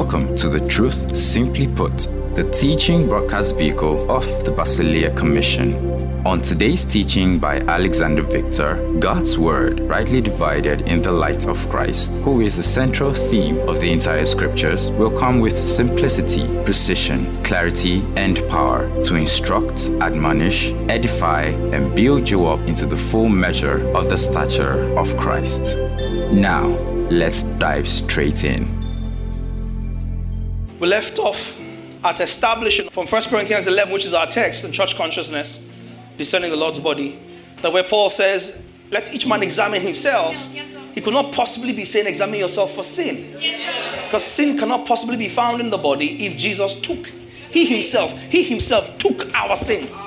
Welcome to the Truth Simply Put, the teaching broadcast vehicle of the Basileia Commission. On today's teaching by Alexander Victor, God's Word, rightly divided in the light of Christ, who is the central theme of the entire scriptures, will come with simplicity, precision, clarity, and power to instruct, admonish, edify, and build you up into the full measure of the stature of Christ. Now, let's dive straight in. We left off at establishing from 1 Corinthians 11, which is our text in church consciousness, discerning the Lord's body, that where Paul says, Let each man examine himself. He could not possibly be saying, Examine yourself for sin. Because sin cannot possibly be found in the body if Jesus took, He Himself, He Himself took our sins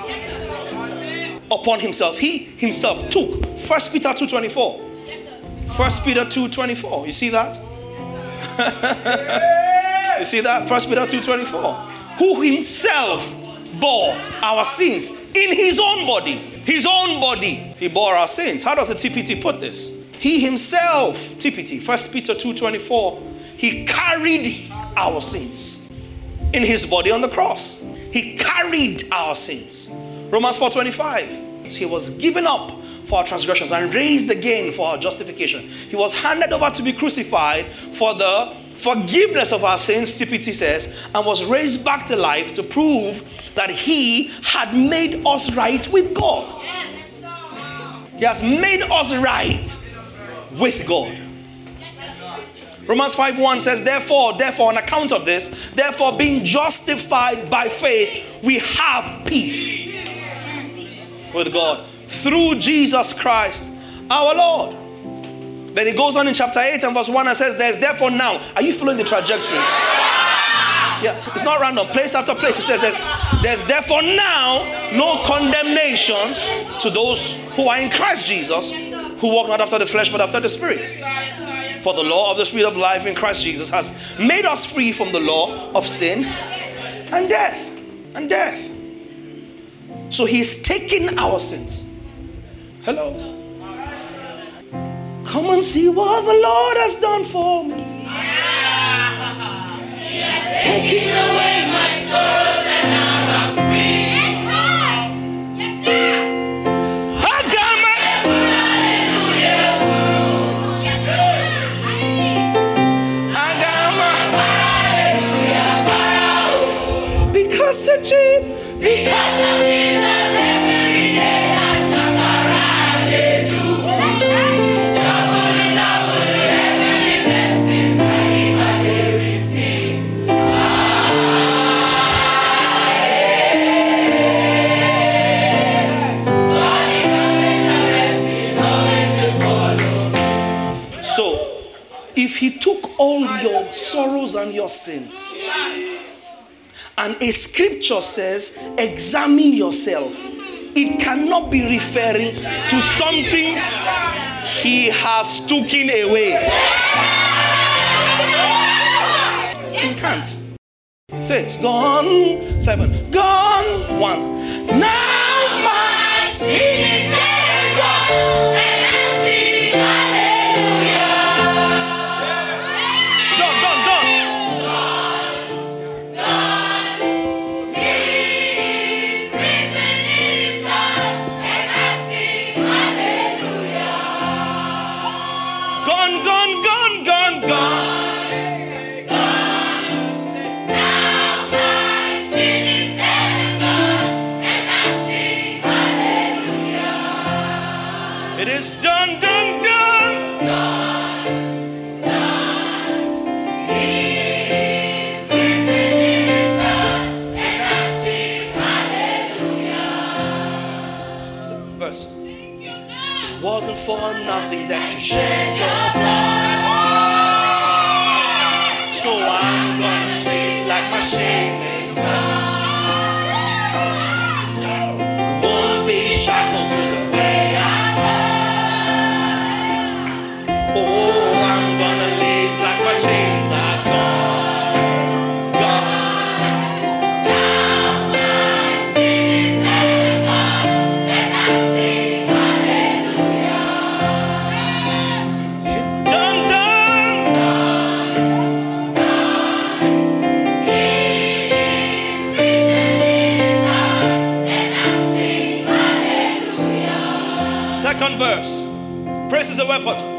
upon Himself. He Himself took. 1 Peter 2.24. 1 Peter 2.24. You see that? You see that? First Peter 2:24. Who himself bore our sins in his own body. His own body. He bore our sins. How does the TPT put this? He himself, TPT, First Peter 2:24, he carried our sins in his body on the cross. He carried our sins. Romans 4:25. He was given up for our transgressions and raised again for our justification. He was handed over to be crucified for the forgiveness of our sins, TPT says, and was raised back to life to prove that he had made us right with God. He has made us right with God. Romans 5:1 says, Therefore, therefore, on account of this, therefore, being justified by faith, we have peace with God through Jesus Christ our Lord. Then he goes on in chapter 8 and verse 1 and says, There's therefore now. Are you following the trajectory? Yeah, it's not random. Place after place, it says there's, there's therefore now no condemnation to those who are in Christ Jesus, who walk not after the flesh but after the Spirit. For the law of the Spirit of life in Christ Jesus has made us free from the law of sin and death. And death. So he's taken our sins. Hello. Come and see what the Lord has done for me. He's taking away my sorrows sorrows and your sins, and a scripture says, examine yourself. It cannot be referring to something he has taken away. It can't. Six, gone. Seven, gone. One. Now my sin is dead, gone, nothing second verse. Praise is a weapon.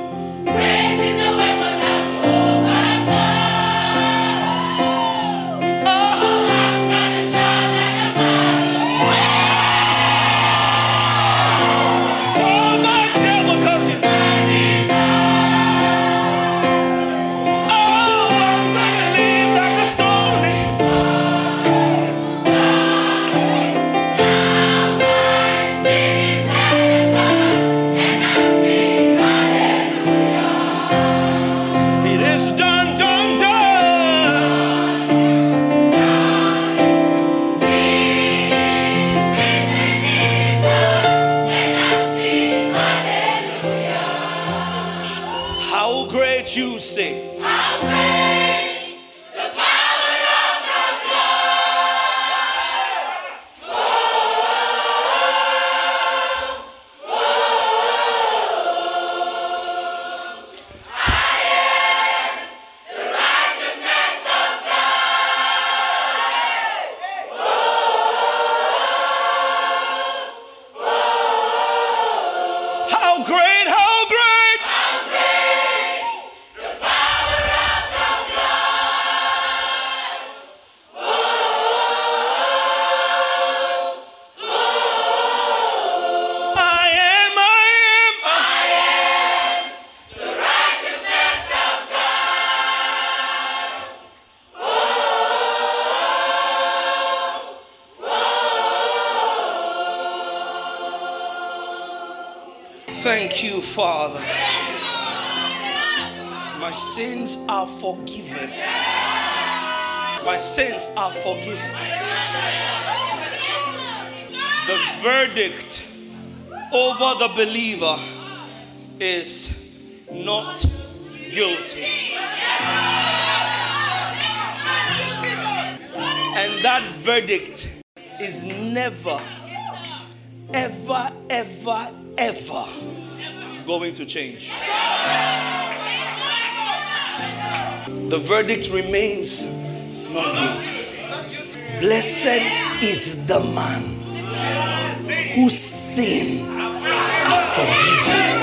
Father. My sins are forgiven. My sins are forgiven. The verdict over the believer is not guilty. And that verdict is never, ever, ever, ever going to change. The verdict remains not guilty. Blessed is the man whose sin are forgiven.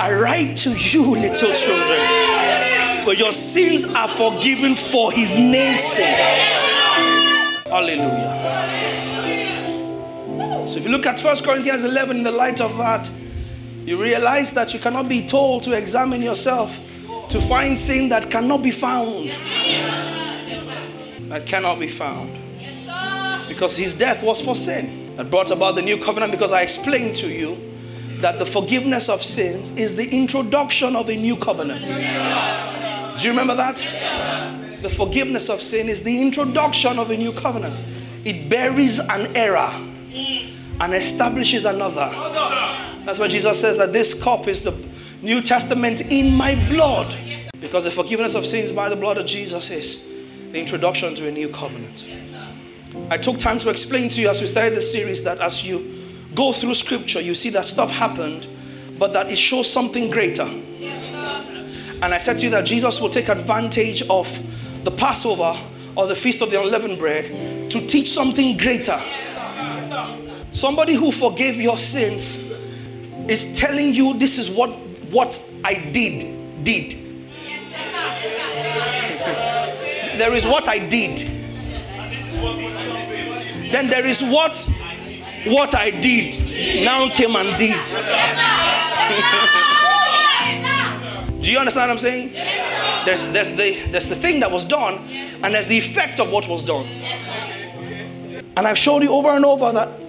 I write to you, little children, for your sins are forgiven for his name's sake. Hallelujah. So if you look at 1 Corinthians 11 in the light of that, you realize that you cannot be told to examine yourself to find sin that cannot be found. That cannot be found. Because his death was for sin. That brought about the new covenant because I explained to you that the forgiveness of sins is the introduction of a new covenant. Do you remember that? The forgiveness of sin is the introduction of a new covenant. It buries an error and establishes another. That's why Jesus says that this cup is the New Testament in my blood. Because the forgiveness of sins by the blood of Jesus is the introduction to a new covenant. I took time to explain to you as we started the series that as you go through scripture, you see that stuff happened, but that it shows something greater. And I said to you that Jesus will take advantage of the Passover or the Feast of the Unleavened Bread to teach something greater. Somebody who forgave your sins is telling you this is what what I did did. There is what I did. Then there is what what I did now came and did. Do you understand what I'm saying? There's, there's, the, there's the thing that was done, and there's the effect of what was done. And I've showed you over and over that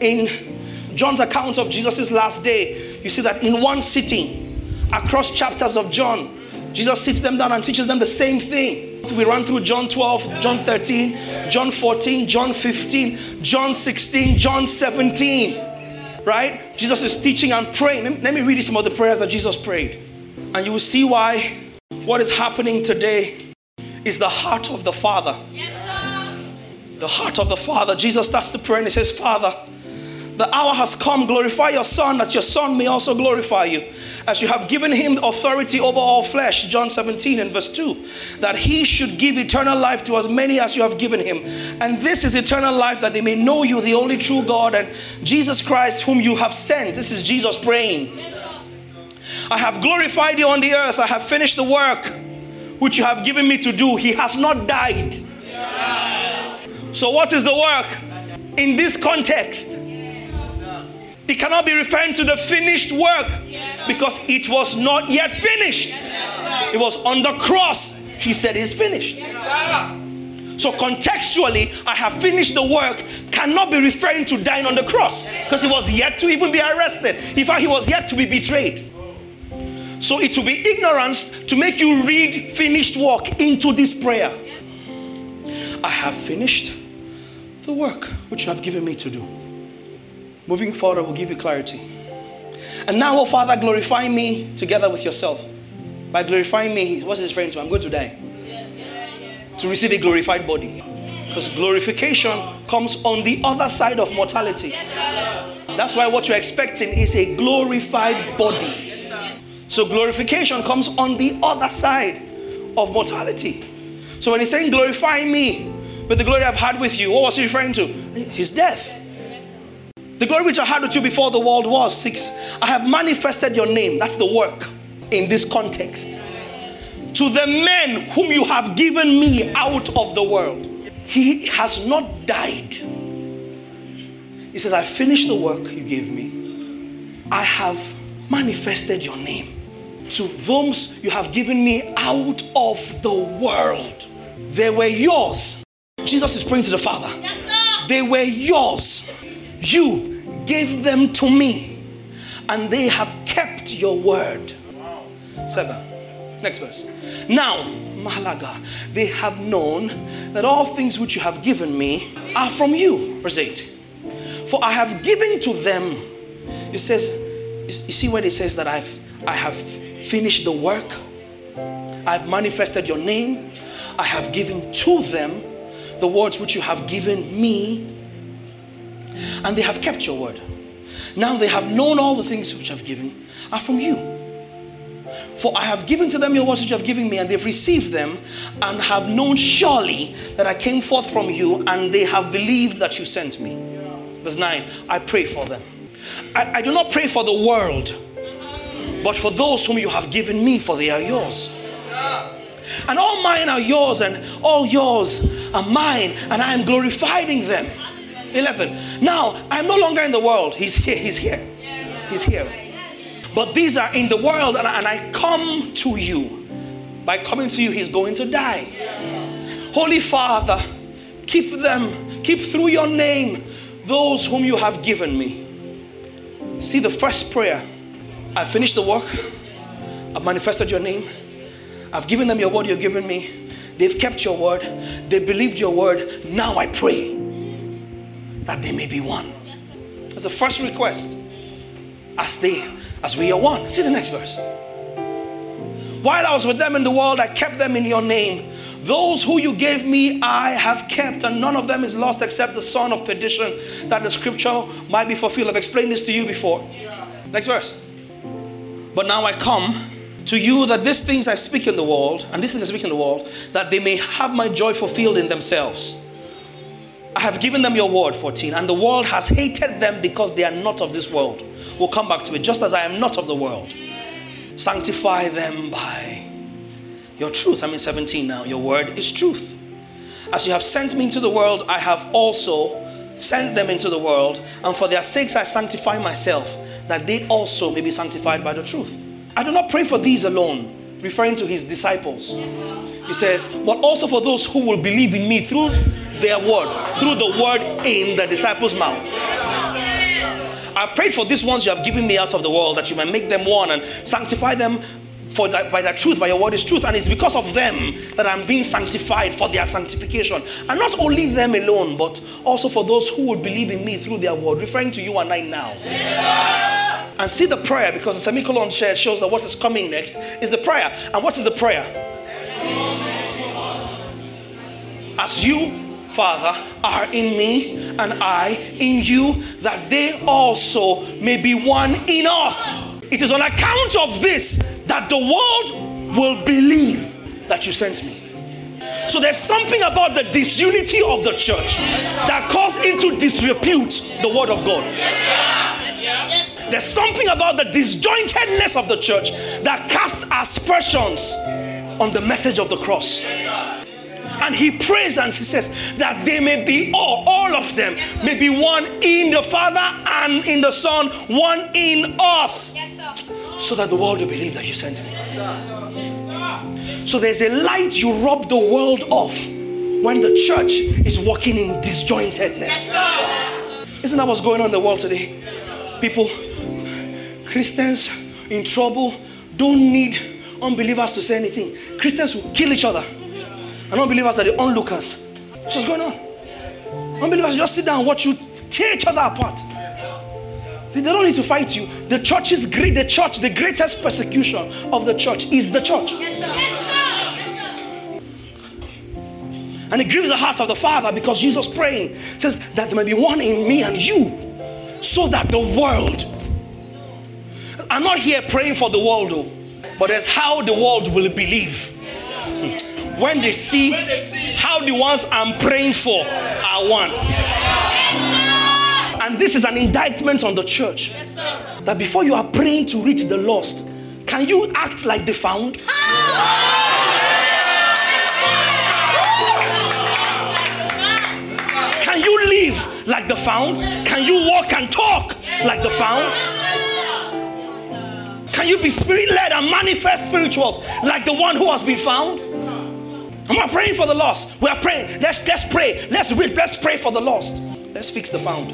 in John's account of Jesus' last day, you see that in one sitting, across chapters of John, Jesus sits them down and teaches them the same thing. We run through John 12, John 13, John 14, John 15, John 16, John 17. Right? Jesus is teaching and praying. Let me, let me read you some of the prayers that Jesus prayed. And you will see why what is happening today is the heart of the Father. The heart of the Father. Jesus starts to pray and he says, Father, The hour has come. Glorify your Son, that your Son may also glorify you. As you have given him authority over all flesh, John 17 and verse 2, that he should give eternal life to as many as you have given him. And this is eternal life, that they may know you, the only true God, and Jesus Christ, whom you have sent. This is Jesus praying. I have glorified you on the earth. I have finished the work which you have given me to do. He has not died. So, what is the work? In this context, it cannot be referring to the finished work because it was not yet finished. It was on the cross. He said it's finished. So contextually, I have finished the work cannot be referring to dying on the cross because he was yet to even be arrested. In fact, he was yet to be betrayed. So it will be ignorance to make you read finished work into this prayer. I have finished the work which you have given me to do. Moving forward, will give you clarity. And now, oh Father, glorify me together with yourself. By glorifying me, what's his referring to? I'm going to die. To receive a glorified body. Because glorification comes on the other side of mortality. That's why what you're expecting is a glorified body. So glorification comes on the other side of mortality. So when he's saying glorify me with the glory I've had with you, what was he referring to? His death. The glory which I had with you before the world was. Six. I have manifested your name. That's the work in this context. To the men whom you have given me out of the world. He has not died. He says, I finished the work you gave me. I have manifested your name to those you have given me out of the world. They were yours. Jesus is praying to the Father. They were yours. You gave them to me, and they have kept your word. Seven. Next verse. Now, Mahalaga, they have known that all things which you have given me are from you. Verse 8. For I have given to them, it says, you see where it says that I've I have finished the work, I've manifested your name, I have given to them the words which you have given me, and they have kept your word. Now they have known all the things which I've given are from you. For I have given to them your words which you have given me, and they've received them, and have known surely that I came forth from you, and they have believed that you sent me. Verse 9 I pray for them. I, I do not pray for the world, but for those whom you have given me, for they are yours. And all mine are yours, and all yours are mine, and I am glorified in them. 11. Now, I'm no longer in the world. He's here. He's here. He's here. But these are in the world, and I, and I come to you. By coming to you, he's going to die. Holy Father, keep them, keep through your name those whom you have given me. See the first prayer. I finished the work. I've manifested your name. I've given them your word you've given me. They've kept your word. They believed your word. Now I pray that they may be one. That's the first request. As they, as we are one. See the next verse. While I was with them in the world, I kept them in your name. Those who you gave me, I have kept, and none of them is lost except the son of perdition, that the scripture might be fulfilled. I've explained this to you before. Next verse. But now I come to you that these things I speak in the world, and these things I speak in the world, that they may have my joy fulfilled in themselves. I have given them your word, 14, and the world has hated them because they are not of this world. We'll come back to it, just as I am not of the world. Sanctify them by your truth. I'm in 17 now. Your word is truth. As you have sent me into the world, I have also sent them into the world, and for their sakes I sanctify myself, that they also may be sanctified by the truth. I do not pray for these alone, referring to his disciples. He says, but also for those who will believe in me through their word, through the word in the disciples' mouth. I prayed for these ones you have given me out of the world that you may make them one and sanctify them for that, by that truth, by your word is truth. And it's because of them that I'm being sanctified for their sanctification. And not only them alone, but also for those who would believe in me through their word, referring to you and I now. And see the prayer because the semicolon shows that what is coming next is the prayer. And what is the prayer? As you Father, are in me and I in you, that they also may be one in us. It is on account of this that the world will believe that you sent me. So there's something about the disunity of the church that calls into disrepute the word of God. There's something about the disjointedness of the church that casts aspersions on the message of the cross. And he prays and he says that they may be all, all of them may be one in the Father and in the Son, one in us, so that the world will believe that you sent me. So there's a light you rub the world off when the church is walking in disjointedness. Isn't that what's going on in the world today? People, Christians in trouble, don't need unbelievers to say anything. Christians will kill each other. And unbelievers are the onlookers. What's going on? Unbelievers just sit down and watch you tear each other apart. They don't need to fight you. The church is great. The church, the greatest persecution of the church is the church. And it grieves the heart of the Father because Jesus praying says that there may be one in me and you, so that the world. I'm not here praying for the world, though, but it's how the world will believe when they see how the ones I'm praying for are one. And this is an indictment on the church that before you are praying to reach the lost, can you act like the found? Can you live like the found? Can you walk and talk like the found? Can you be spirit led and manifest spirituals like the one who has been found? I'm praying for the lost. We are praying. Let's let's pray. Let's read. Let's pray for the lost. Let's fix the found.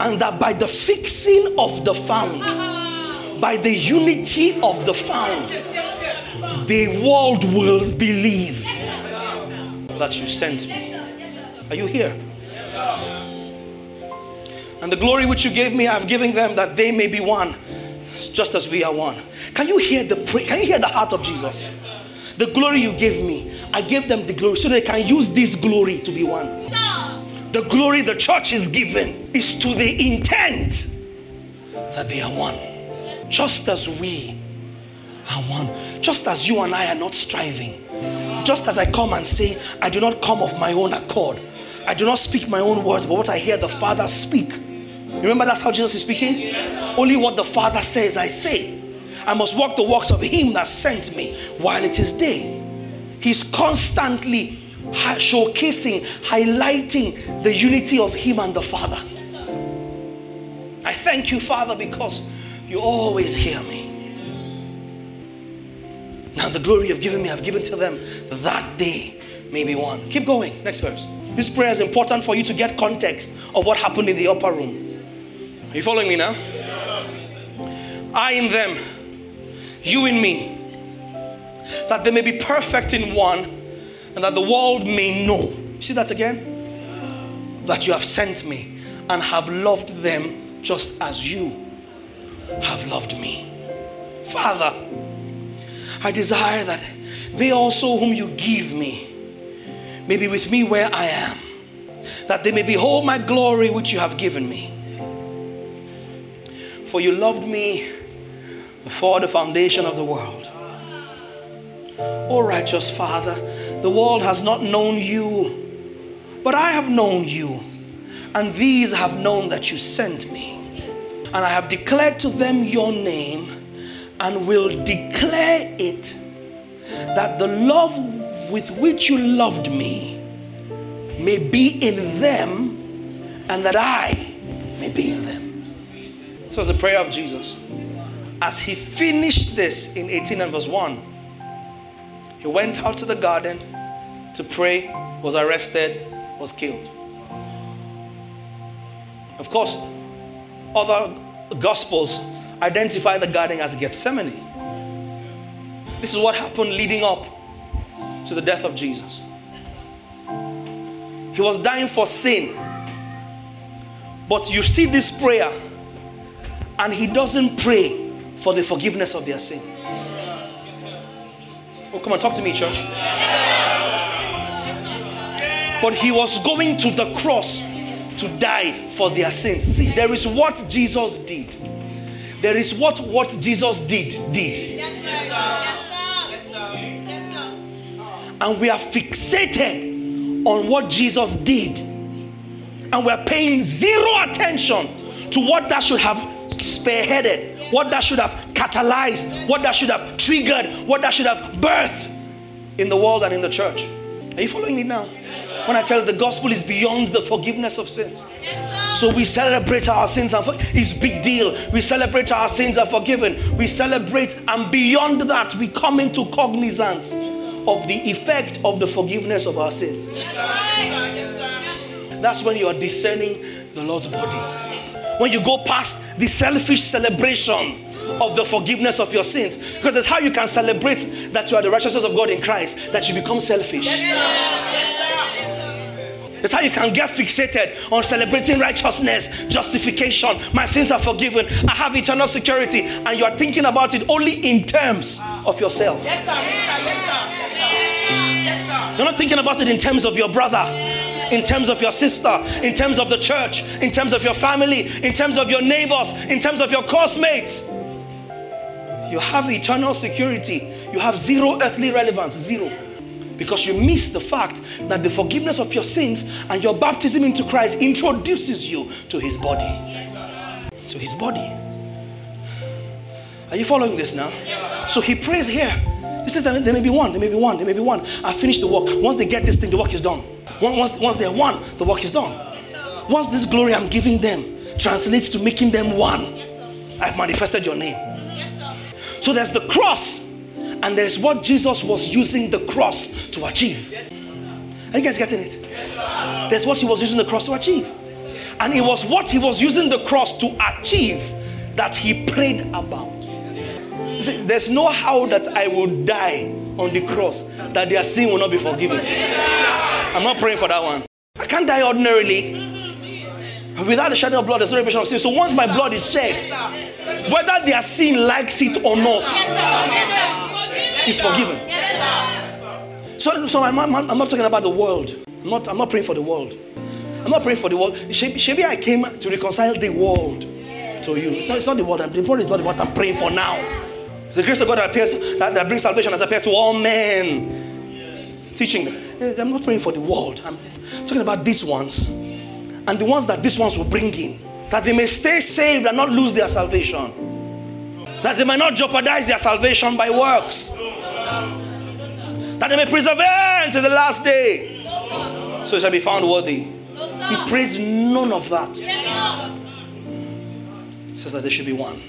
And that by the fixing of the found, by the unity of the found, the world will believe that you sent me. Are you here? And the glory which you gave me, I've given them that they may be one, just as we are one. Can you hear the pray? Can you hear the heart of Jesus? The glory you gave me, I gave them the glory so they can use this glory to be one. The glory the church is given is to the intent that they are one. Just as we are one. Just as you and I are not striving. Just as I come and say, I do not come of my own accord. I do not speak my own words, but what I hear the Father speak. You remember that's how Jesus is speaking? Only what the Father says, I say. I must walk the works of Him that sent me while it is day. He's constantly showcasing, highlighting the unity of Him and the Father. I thank you, Father, because you always hear me. Now, the glory you've given me, I've given to them that day may be one. Keep going. Next verse. This prayer is important for you to get context of what happened in the upper room. Are you following me now? I in them, you in me, that they may be perfect in one, and that the world may know. See that again? That you have sent me and have loved them just as you have loved me. Father, I desire that they also, whom you give me, may be with me where I am, that they may behold my glory which you have given me. For you loved me before the foundation of the world. O righteous Father, the world has not known you, but I have known you, and these have known that you sent me. And I have declared to them your name and will declare it that the love with which you loved me may be in them and that I may be in them. So it's the prayer of Jesus. As he finished this in 18 and verse 1, he went out to the garden to pray, was arrested, was killed. Of course, other gospels identify the garden as Gethsemane. This is what happened leading up to the death of Jesus. He was dying for sin. But you see this prayer, and he doesn't pray for the forgiveness of their sin. Oh, come on, talk to me, church. But he was going to the cross to die for their sins. See, there is what Jesus did. There is what what Jesus did did. And we are fixated on what Jesus did. And we're paying zero attention to what that should have spearheaded, what that should have catalyzed, what that should have triggered, what that should have birthed in the world and in the church. Are you following it now? When I tell you the gospel is beyond the forgiveness of sins. So we celebrate our sins and for- it's big deal. We celebrate our sins are forgiven. We celebrate and beyond that we come into cognizance of the effect of the forgiveness of our sins. That's when you are discerning the Lord's body. When you go past the selfish celebration of the forgiveness of your sins. Because that's how you can celebrate that you are the righteousness of God in Christ, that you become selfish. That's how you can get fixated on celebrating righteousness, justification. My sins are forgiven. I have eternal security. And you are thinking about it only in terms of yourself. Yes, sir. Yes, sir. Yes, sir. Yes, sir. Yes, sir. You're not thinking about it in terms of your brother, in terms of your sister, in terms of the church, in terms of your family, in terms of your neighbors, in terms of your classmates. You have eternal security. You have zero earthly relevance, zero. Because you miss the fact that the forgiveness of your sins and your baptism into Christ introduces you to his body. To his body. Are you following this now? So he prays here. This is there may be one, there may be one, there may be one. I finished the work. Once they get this thing, the work is done. Once, once they're one, the work is done. Once this glory I'm giving them translates to making them one, I've manifested your name. So there's the cross, and there's what Jesus was using the cross to achieve. Are you guys getting it? There's what he was using the cross to achieve. And it was what he was using the cross to achieve that he prayed about. See, There's no how that I will die on the cross that their sin will not be forgiven. I'm not praying for that one. I can't die ordinarily. Without the shedding of blood, there's no remission of sin. So once my blood is shed, whether their sin likes it or not, it's forgiven. So, so I'm, I'm, I'm not talking about the world. I'm not, I'm not praying for the world. I'm not praying for the world. Maybe, I came to reconcile the world to you. It's not, it's not the world. The world is not what I'm praying for now. The grace of God that appears, that, that brings salvation has appeared to all men. Teaching. Eh, I'm not praying for the world. I'm talking about these ones. And the ones that these ones will bring in. That they may stay saved and not lose their salvation. That they may not jeopardize their salvation by works. That they may persevere until the last day. So it shall be found worthy. He prays none of that. Says that they should be one.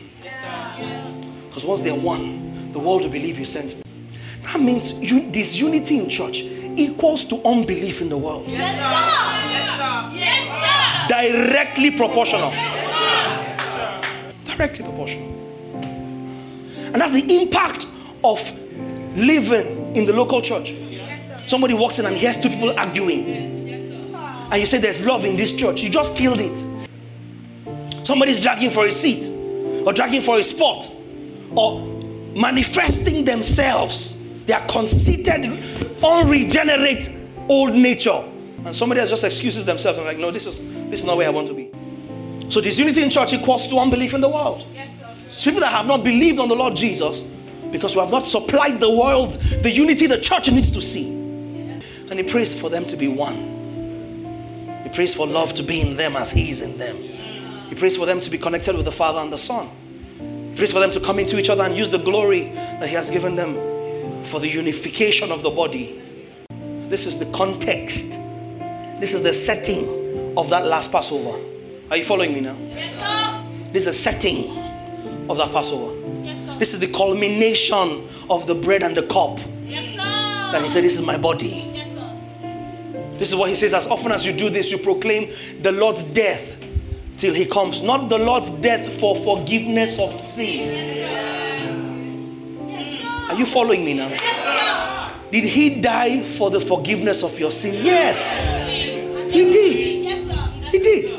Because once they're one, the world will believe you sent me. That means you, this unity in church equals to unbelief in the world. Yes, sir. Yes, sir. Yes, sir. Directly proportional. Directly proportional. And that's the impact of living in the local church. Somebody walks in and hears two people arguing. And you say there's love in this church. You just killed it. Somebody's dragging for a seat or dragging for a spot or manifesting themselves. They are conceited, unregenerate old nature. And somebody else just excuses themselves and like, no, this is this is not where I want to be. So disunity in church equals to unbelief in the world. It's people that have not believed on the Lord Jesus because we have not supplied the world the unity the church needs to see. And he prays for them to be one. He prays for love to be in them as he is in them. He prays for them to be connected with the Father and the Son. He prays for them to come into each other and use the glory that he has given them for the unification of the body. This is the context. This is the setting of that last Passover. Are you following me now? Yes, This is the setting of that Passover. Yes, This is the culmination of the bread and the cup. Yes, sir. And he said, This is my body. This is what he says. As often as you do this, you proclaim the Lord's death till he comes. Not the Lord's death for forgiveness of sin. Are you following me now? Did he die for the forgiveness of your sin? Yes, he did. He did.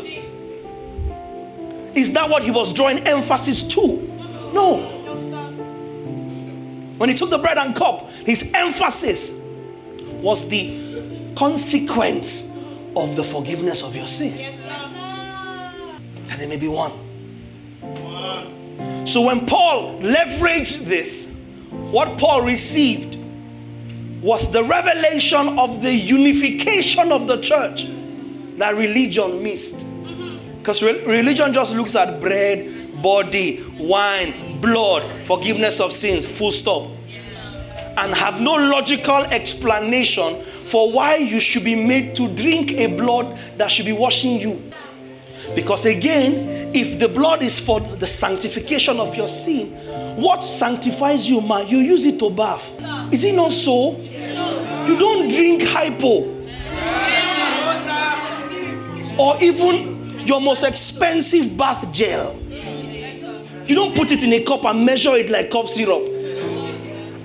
Is that what he was drawing emphasis to? No. When he took the bread and cup, his emphasis was the consequence of the forgiveness of your sin. That there may be one. So when Paul leveraged this, what Paul received was the revelation of the unification of the church that religion missed. Because re- religion just looks at bread, body, wine, blood, forgiveness of sins, full stop. And have no logical explanation for why you should be made to drink a blood that should be washing you. Because again, if the blood is for the sanctification of your sin, what sanctifies you, man? You use it to bath. Is it not so? You don't drink hypo. Or even your most expensive bath gel. You don't put it in a cup and measure it like cough syrup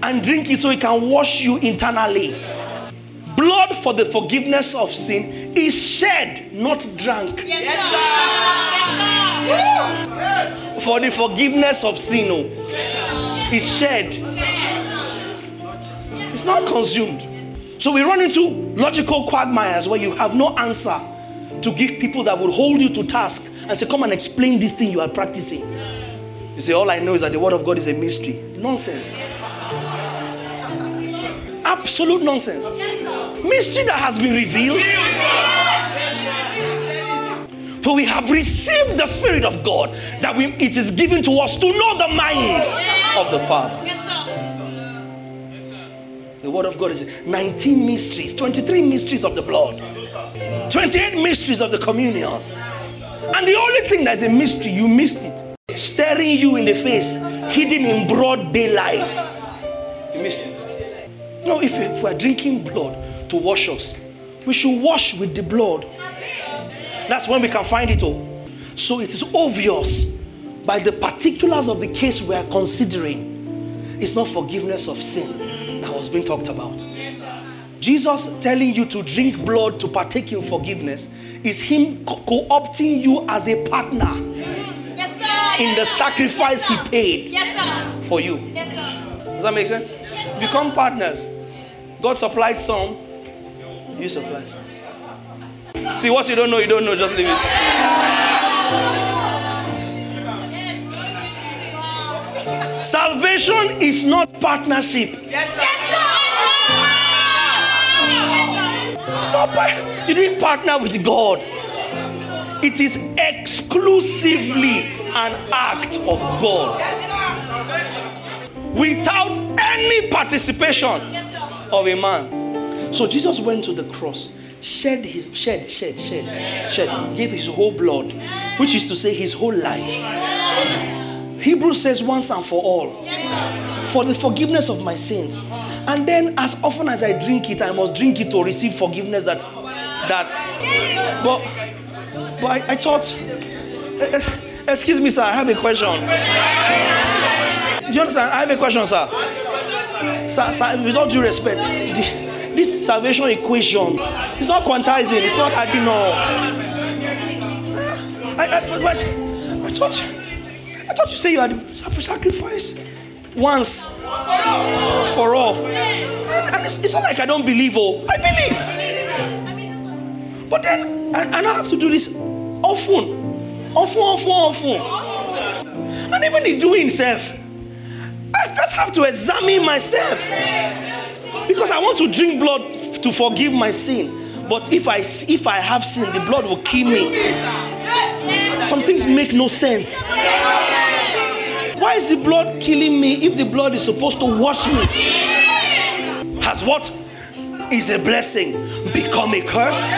and drink it so it can wash you internally. Blood for the forgiveness of sin is shed, not drank. For the forgiveness of sin, oh, is shed. It's not consumed. So we run into logical quagmires where you have no answer to give people that would hold you to task and say, Come and explain this thing you are practicing. You say, All I know is that the Word of God is a mystery. Nonsense. Absolute nonsense. Mystery that has been revealed. For we have received the Spirit of God that we, it is given to us to know the mind of the Father. The Word of God is 19 mysteries, 23 mysteries of the blood, 28 mysteries of the communion. And the only thing that's a mystery, you missed it. Staring you in the face, hidden in broad daylight. You missed it. No, if, if we're drinking blood to wash us, we should wash with the blood. That's when we can find it all. So it is obvious by the particulars of the case we are considering. It's not forgiveness of sin that was being talked about. Jesus telling you to drink blood to partake in forgiveness is Him co opting you as a partner in the sacrifice He paid for you. Does that make sense? Become partners. God supplied some, you supply. See what you don't know, you don't know, just leave it. Salvation is not partnership. It's not par- you didn't partner with God. It is exclusively an act of God. Without any participation of a man. So Jesus went to the cross, shed his shed, shed, shed, shed, gave his whole blood, which is to say his whole life. Hebrews says once and for all, for the forgiveness of my sins. And then as often as I drink it, I must drink it to receive forgiveness that that but but I, I thought eh, eh, excuse me, sir, I have a question. Do you understand? I have a question, sir. Sir, sir with all due respect, the- this salvation equation is not quantizing, it's not adding up. I, I, but, I thought I thought you say you had sacrifice once for all. And, and it's, it's not like I don't believe, oh, I believe. But then I, and I have to do this often, often, often, often. And even the doing self, I first have to examine myself because I want to drink blood to forgive my sin. But if I if I have sin, the blood will kill me. Some things make no sense. Why is the blood killing me if the blood is supposed to wash me? Has what is a blessing become a curse?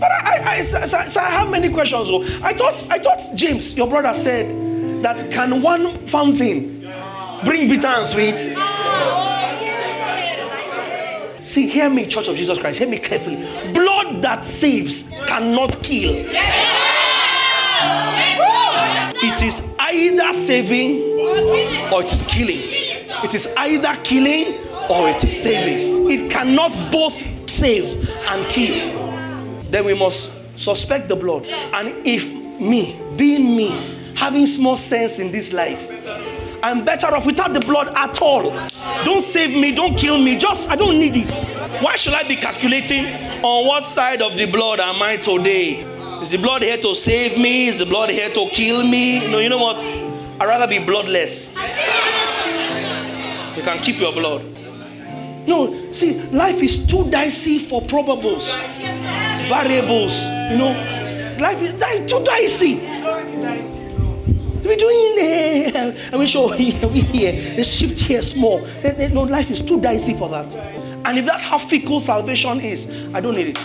But I, I, I, so, so- I have many questions. So I thought, I thought James, your brother, said that can one fountain bring bitter and sweet? See, hear me, Church of Jesus Christ. Hear me carefully. Blood that saves cannot kill. It is either saving or it is killing. It is either killing or it is saving. It cannot both save and kill. Then we must suspect the blood. And if me, being me, having small sense in this life, I'm better off without the blood at all. Don't save me, don't kill me. Just, I don't need it. Why should I be calculating on what side of the blood am I today? Is the blood here to save me? Is the blood here to kill me? No, you know what? I'd rather be bloodless. You can keep your blood. No, see, life is too dicey for probables, variables. You know, life is too dicey. We're doing uh, and we show here, we here, the shift here small. No, life is too dicey for that. And if that's how fickle salvation is, I don't need it.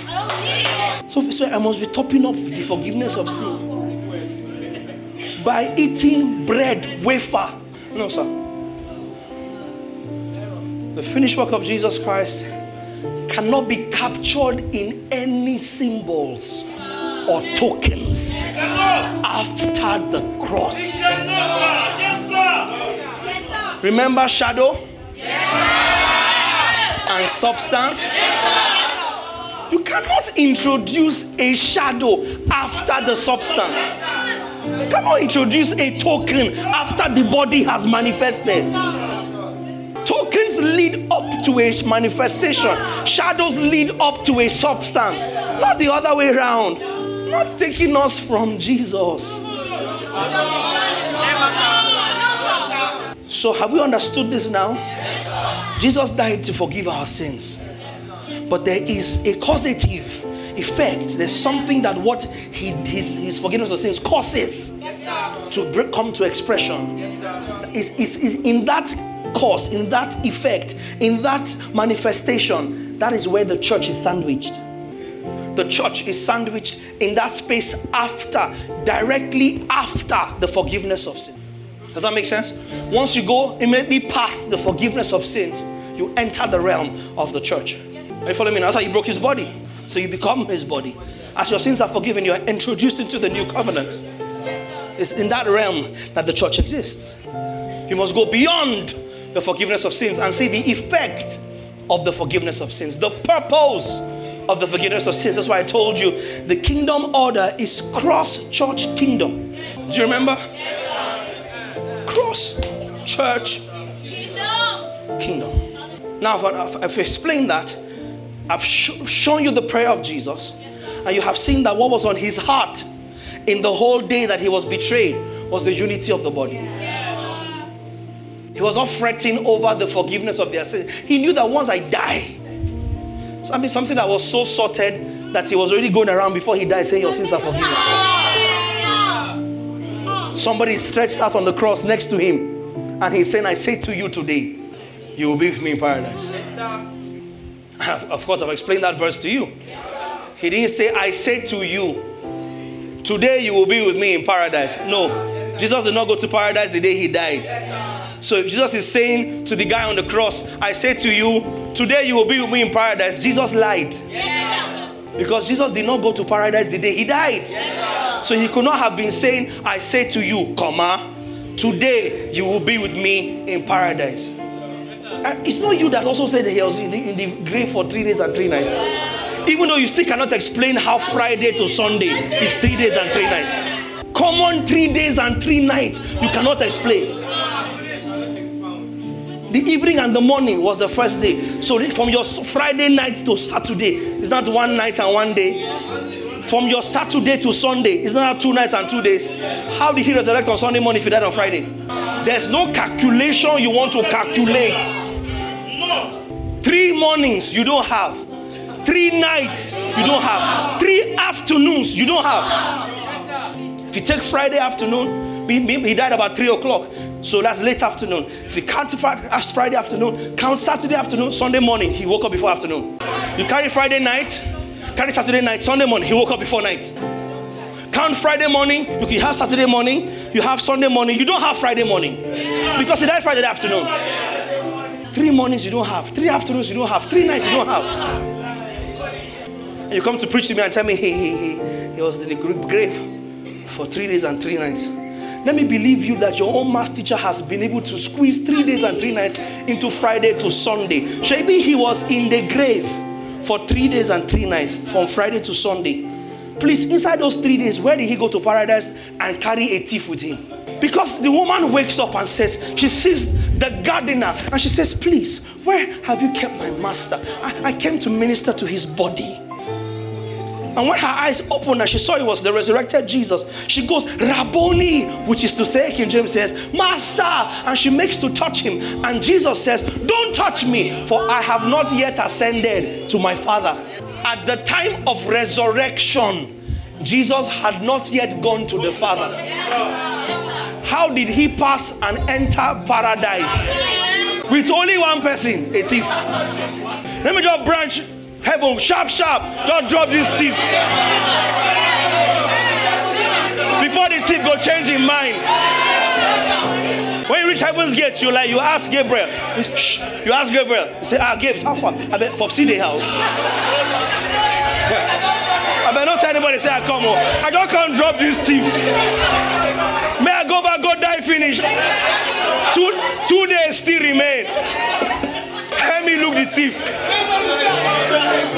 So, so I must be topping up the forgiveness of sin by eating bread, wafer. No, sir. The finished work of Jesus Christ cannot be captured in any symbols or tokens after the cross. Remember shadow and substance? You cannot introduce a shadow after the substance. You cannot introduce a token after the body has manifested. Tokens lead up to a manifestation, shadows lead up to a substance, not the other way around. Not taking us from Jesus. So, have we understood this now? Jesus died to forgive our sins, but there is a causative effect. There's something that what he, his, his forgiveness of sins causes to br- come to expression. Is is is in that cause, in that effect, in that manifestation, that is where the church is sandwiched. The church is sandwiched in that space after, directly after the forgiveness of sin. Does that make sense? Once you go immediately past the forgiveness of sins, you enter the realm of the church. Are you following me? That's how he broke his body. So you become his body. As your sins are forgiven, you are introduced into the new covenant. It's in that realm that the church exists. You must go beyond the forgiveness of sins and see the effect of the forgiveness of sins, the purpose of the forgiveness of sins. That's why I told you the kingdom order is cross church kingdom. Do you remember? Cross church kingdom. Now, if I've, I've explained that, I've sh- shown you the prayer of Jesus, and you have seen that what was on his heart in the whole day that he was betrayed was the unity of the body. He was not fretting over the forgiveness of their sins. He knew that once I die, I mean something that was so sorted that he was already going around before he died saying your sins are forgiven. Somebody stretched out on the cross next to him, and he's saying, I say to you today, you will be with me in paradise. Of course, I've explained that verse to you. He didn't say, I say to you, today you will be with me in paradise. No, Jesus did not go to paradise the day he died. So if Jesus is saying to the guy on the cross, I say to you, today you will be with me in paradise, Jesus lied. Because Jesus did not go to paradise the day he died. So he could not have been saying, I say to you, comma, today you will be with me in paradise. It's not you that also said that he was in the, in the grave for three days and three nights. Even though you still cannot explain how Friday to Sunday is three days and three nights. Common three days and three nights, you cannot explain. The evening and the morning was the first day. So from your Friday night to Saturday, is not one night and one day. From your Saturday to Sunday, is not two nights and two days. How did he resurrect on Sunday morning if he died on Friday? There's no calculation you want to calculate. Three mornings you don't have. Three nights you don't have. Three afternoons you don't have. If you take Friday afternoon, he died about three o'clock. So that's late afternoon. If you as Friday afternoon, count Saturday afternoon, Sunday morning, he woke up before afternoon. You carry Friday night, carry Saturday night, Sunday morning, he woke up before night. Count Friday morning, you can have Saturday morning, you have Sunday morning, you don't have Friday morning. Because he died Friday afternoon. Three mornings you don't have, three afternoons you don't have, three nights you don't have. And you come to preach to me and tell me he, he, he, he was in the grave for three days and three nights. Let me believe you that your own math teacher has been able to squeeze three days and three nights into Friday to Sunday. Maybe he was in the grave for three days and three nights from Friday to Sunday. Please, inside those three days, where did he go to paradise and carry a thief with him? Because the woman wakes up and says, she sees the gardener and she says, Please, where have you kept my master? I, I came to minister to his body. And when her eyes opened and she saw it was the resurrected Jesus, she goes, Rabboni, which is to say, King James says, Master. And she makes to touch him. And Jesus says, Don't touch me, for I have not yet ascended to my Father. At the time of resurrection, Jesus had not yet gone to the Father. How did he pass and enter paradise? With only one person, a thief. Let me just branch heaven, sharp, sharp. Don't drop this thief. Before the thief go change in mind. When you reach heaven's gate, you like you ask Gabriel. Shh, you ask Gabriel. You say, Ah, Gabe, how far? I bet Popsy the house. I bet not say anybody say I come home. I don't come drop this thief. May I go back, go die, finish. Two two days still remain. Look the thief.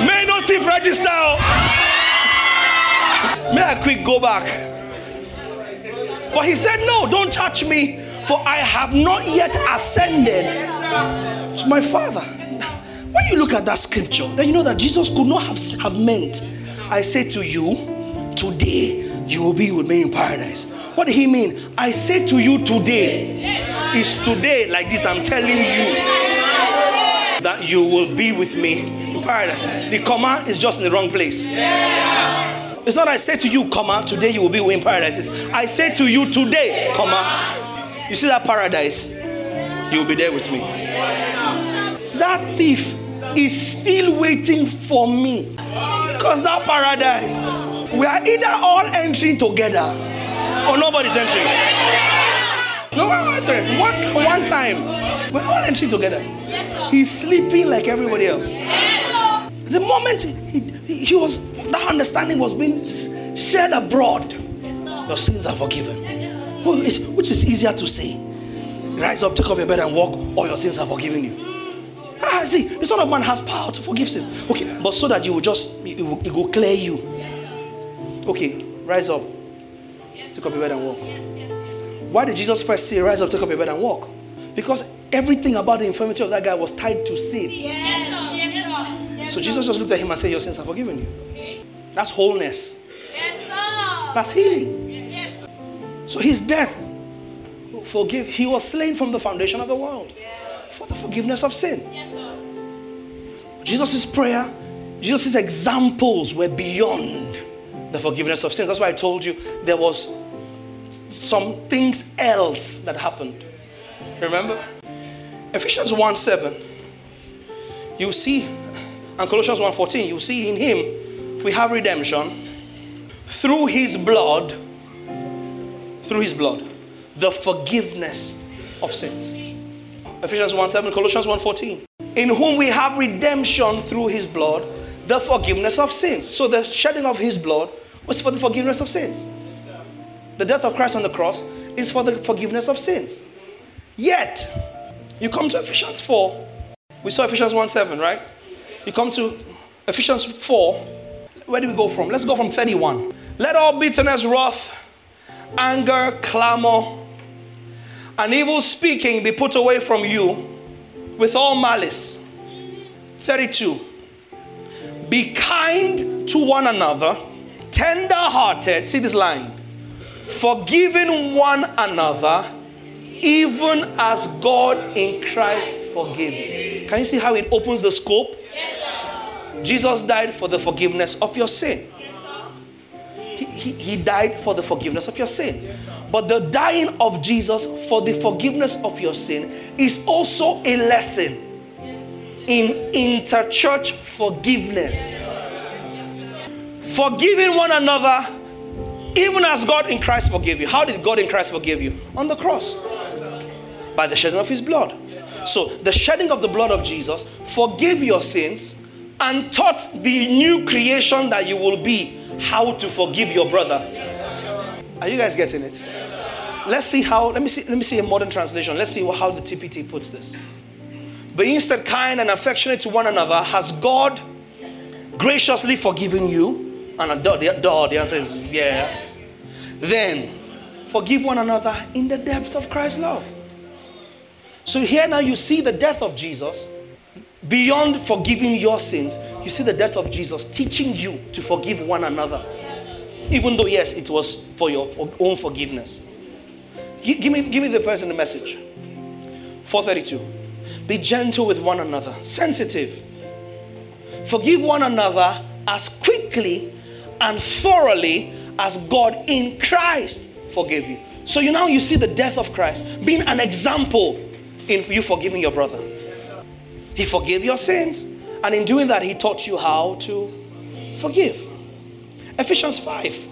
May no thief register. oh. May I quick go back? But he said, No, don't touch me, for I have not yet ascended to my Father. When you look at that scripture, then you know that Jesus could not have, have meant, I say to you, today you will be with me in paradise. What did he mean? I say to you today. Is today like this? I'm telling you that you will be with me in paradise. The comma is just in the wrong place. It's not I say to you, comma, today you will be in paradise. It's, I say to you today, comma. You see that paradise? You will be there with me. That thief is still waiting for me. Because that paradise, we are either all entering together or nobody's entering. No one entering. What one time? We're all entering together. He's sleeping like everybody else. The moment he, he, was, that understanding was being shared abroad, your sins are forgiven. Which is easier to say? Rise up, take up your bed and walk, or your sins are forgiven you. Ah, see, the Son of Man has power to forgive sin. Okay, but so that you will just, it will, it will clear you. Okay, rise up, take up your bed and walk. Why did Jesus first say, rise up, take up your bed and walk? Because everything about the infirmity of that guy was tied to sin. So Jesus just looked at him and said, Your sins are forgiven you. That's wholeness. That's healing. So his death forgive. He was slain from the foundation of the world for the forgiveness of sin. Jesus' prayer, Jesus' examples were beyond the forgiveness of sins. That's why I told you there was some things else that happened. Remember? Ephesians 1 7. You see, and Colossians 1 14, you see in him we have redemption through his blood, through his blood, the forgiveness of sins. Ephesians 1 7, Colossians 1 14. In whom we have redemption through his blood, the forgiveness of sins. So the shedding of his blood was for the forgiveness of sins. The death of Christ on the cross is for the forgiveness of sins. Yet, you come to Ephesians 4. We saw Ephesians 1 7, right? You come to Ephesians 4. Where do we go from? Let's go from 31. Let all bitterness, wrath, anger, clamor, and evil speaking be put away from you with all malice. 32. Be kind to one another, tender hearted. See this line. Forgiving one another, even as God in Christ forgave you. Can you see how it opens the scope? Jesus died for the forgiveness of your sin. He, he, he died for the forgiveness of your sin. But the dying of Jesus for the forgiveness of your sin is also a lesson in interchurch forgiveness. Forgiving one another, even as God in Christ forgave you. How did God in Christ forgive you? On the cross. By the shedding of his blood. So, the shedding of the blood of Jesus forgave your sins and taught the new creation that you will be how to forgive your brother. Are you guys getting it? Let's see how, let me see, let me see a modern translation. Let's see how the TPT puts this. Be instead kind and affectionate to one another. Has God graciously forgiven you? And the, duh, the answer is yeah. Then forgive one another in the depths of Christ's love. So here now you see the death of Jesus. Beyond forgiving your sins, you see the death of Jesus teaching you to forgive one another. Even though, yes, it was for your own forgiveness. Give me, give me the verse in the message. 432. Be gentle with one another, sensitive. Forgive one another as quickly and thoroughly as God in Christ forgave you. So you now you see the death of Christ being an example in you forgiving your brother. He forgave your sins, and in doing that, he taught you how to forgive. Ephesians 5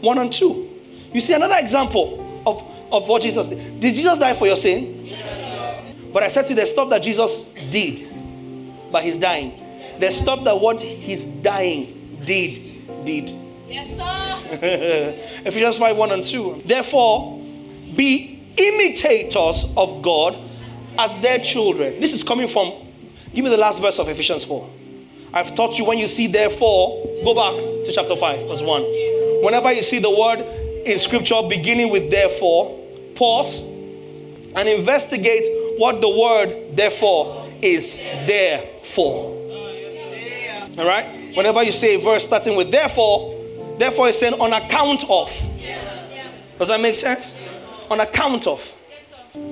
1 and 2. You see another example of, of what Jesus did. Did Jesus die for your sin? Yes. But I said to you, there's stuff that Jesus did by his dying. There's stuff that what his dying did, did. Yes, sir. Ephesians 5 1 and 2. Therefore, be imitators of God as their children. This is coming from, give me the last verse of Ephesians 4. I've taught you when you see therefore, go back to chapter 5, verse 1. Whenever you see the word in scripture beginning with therefore, pause and investigate what the word therefore is there for. Oh, All right? Whenever you say a verse starting with therefore, therefore is saying on account of. Does that make sense? On account of.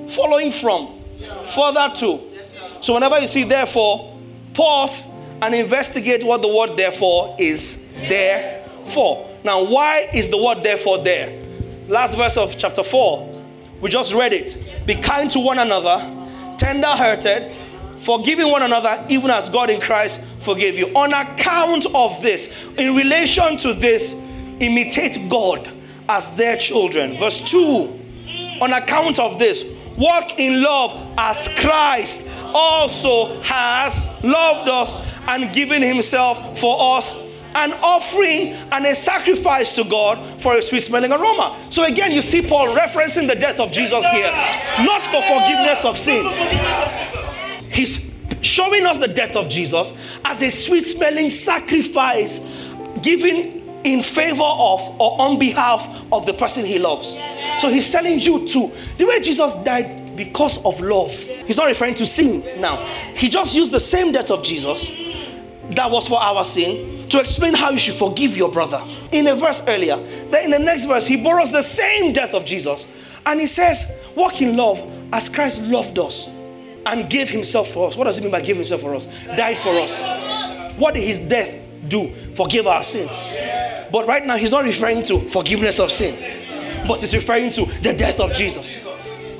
Following from. Further to. So whenever you see therefore, pause and investigate what the word therefore is there for. Now, why is the word therefore there? Last verse of chapter 4. We just read it. Be kind to one another, tender hearted, forgiving one another, even as God in Christ forgave you. On account of this, in relation to this, imitate God as their children. Verse 2 On account of this, walk in love as Christ also has loved us and given himself for us an offering and a sacrifice to God for a sweet smelling aroma. So again, you see Paul referencing the death of Jesus here, not for forgiveness of sin. He's showing us the death of Jesus as a sweet smelling sacrifice given in favor of or on behalf of the person he loves. So he's telling you too, the way Jesus died because of love. He's not referring to sin now. He just used the same death of Jesus that was for our sin to explain how you should forgive your brother. In a verse earlier, then in the next verse, he borrows the same death of Jesus and he says, Walk in love as Christ loved us and gave himself for us. What does it mean by give himself for us? Died for us. What did his death do? Forgive our sins. But right now, he's not referring to forgiveness of sin, but he's referring to the death of Jesus.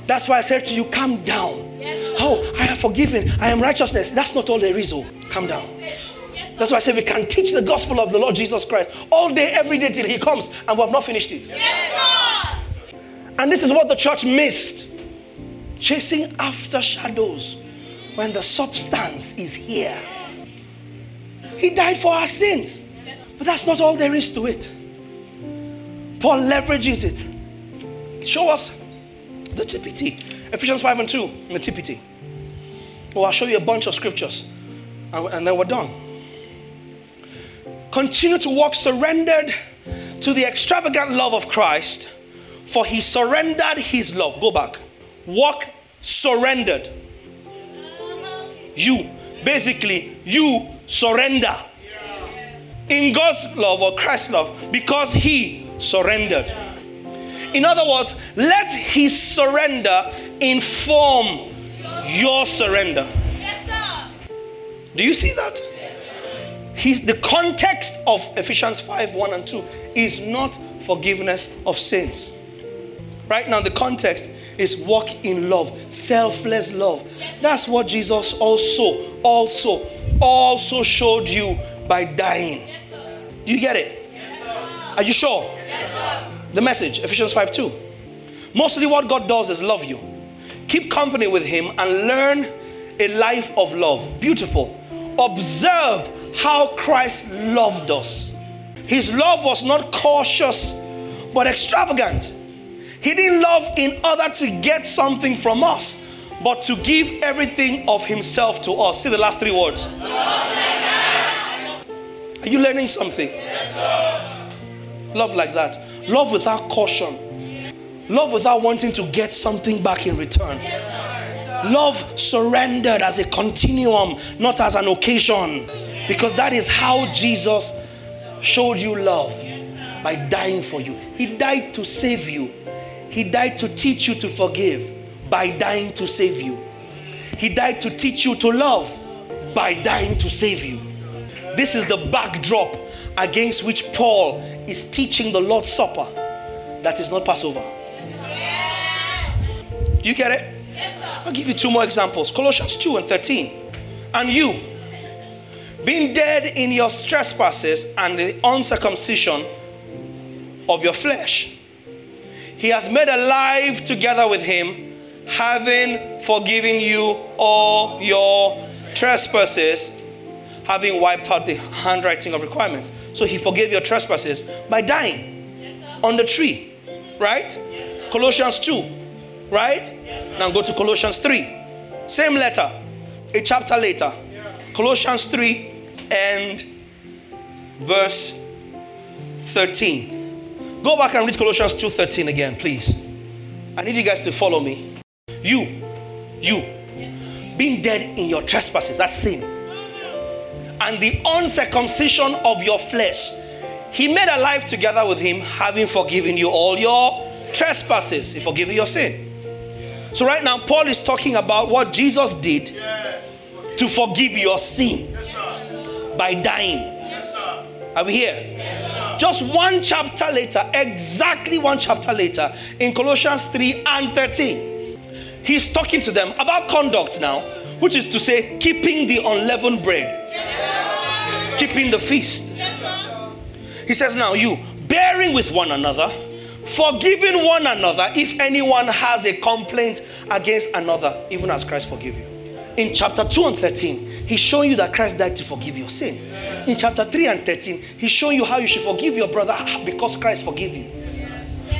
That's why I said to you, calm down. Oh, I am forgiven. I am righteousness. That's not all there is. Oh, calm down. That's why I say we can teach the gospel of the Lord Jesus Christ all day, every day till He comes, and we have not finished it. And this is what the church missed chasing after shadows when the substance is here. He died for our sins, but that's not all there is to it. Paul leverages it. Show us the TPT. Ephesians 5 and 2 in the TPT. Well, oh, I'll show you a bunch of scriptures and and then we're done. Continue to walk surrendered to the extravagant love of Christ, for he surrendered his love. Go back. Walk surrendered. You, basically, you surrender in God's love or Christ's love because he surrendered. In other words, let his surrender inform your surrender. Do you see that? He's, the context of Ephesians 5 1 and 2 is not forgiveness of sins. Right now, the context is walk in love, selfless love. That's what Jesus also, also, also showed you by dying. Do you get it? Are you sure? The message, Ephesians 5 2. Mostly what God does is love you. Keep company with Him and learn a life of love. Beautiful. Observe how Christ loved us. His love was not cautious but extravagant. He didn't love in order to get something from us, but to give everything of Himself to us. See the last three words. Are you learning something? Love like that. Love without caution. Love without wanting to get something back in return. Love surrendered as a continuum, not as an occasion. Because that is how Jesus showed you love by dying for you. He died to save you, He died to teach you to forgive by dying to save you. He died to teach you to love by dying to save you. This is the backdrop against which Paul is teaching the Lord's Supper that is not Passover. Do you get it? I'll give you two more examples Colossians 2 and 13. And you, being dead in your trespasses and the uncircumcision of your flesh, he has made alive together with him, having forgiven you all your trespasses, having wiped out the handwriting of requirements. So he forgave your trespasses by dying on the tree, right? Colossians 2 right? Now go to Colossians 3. Same letter, a chapter later. Colossians 3 and verse 13. Go back and read Colossians 2:13 again, please. I need you guys to follow me. You, you, being dead in your trespasses, that's sin. And the uncircumcision of your flesh, he made alive together with him, having forgiven you all your trespasses. He forgave you your sin. So, right now, Paul is talking about what Jesus did yes. to forgive your sin yes, by dying. Yes, Are we here? Just one chapter later, exactly one chapter later, in Colossians 3 and 13, he's talking to them about conduct now, which is to say, keeping the unleavened bread, keeping the feast. He says, Now, you bearing with one another forgiving one another if anyone has a complaint against another, even as Christ forgive you. In chapter 2 and 13, he's showing you that Christ died to forgive your sin. In chapter 3 and 13, he's showing you how you should forgive your brother because Christ forgive you.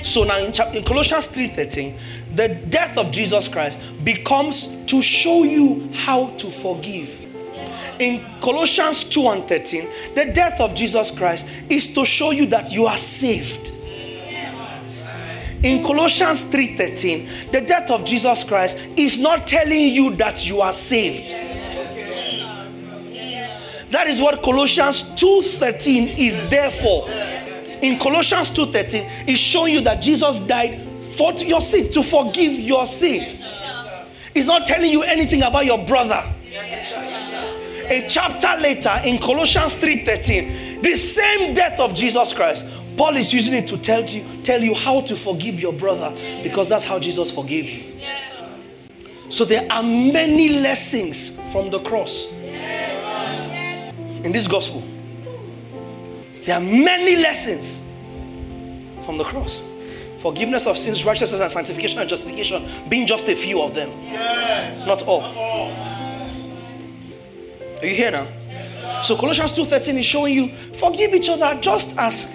So now in, in Colossians 3:13, the death of Jesus Christ becomes to show you how to forgive. In Colossians 2 and 13, the death of Jesus Christ is to show you that you are saved in Colossians 3:13, the death of Jesus Christ is not telling you that you are saved. That is what Colossians 2:13 is there for. In Colossians 2:13, it's showing you that Jesus died for your sin, to forgive your sin. It's not telling you anything about your brother. A chapter later in Colossians 3:13, the same death of Jesus Christ Paul is using it to tell you, tell you how to forgive your brother because that's how Jesus forgave you. So there are many lessons from the cross in this gospel. There are many lessons from the cross. Forgiveness of sins, righteousness, and sanctification and justification being just a few of them. Yes. Not all. Are you here now? So Colossians 2:13 is showing you forgive each other just as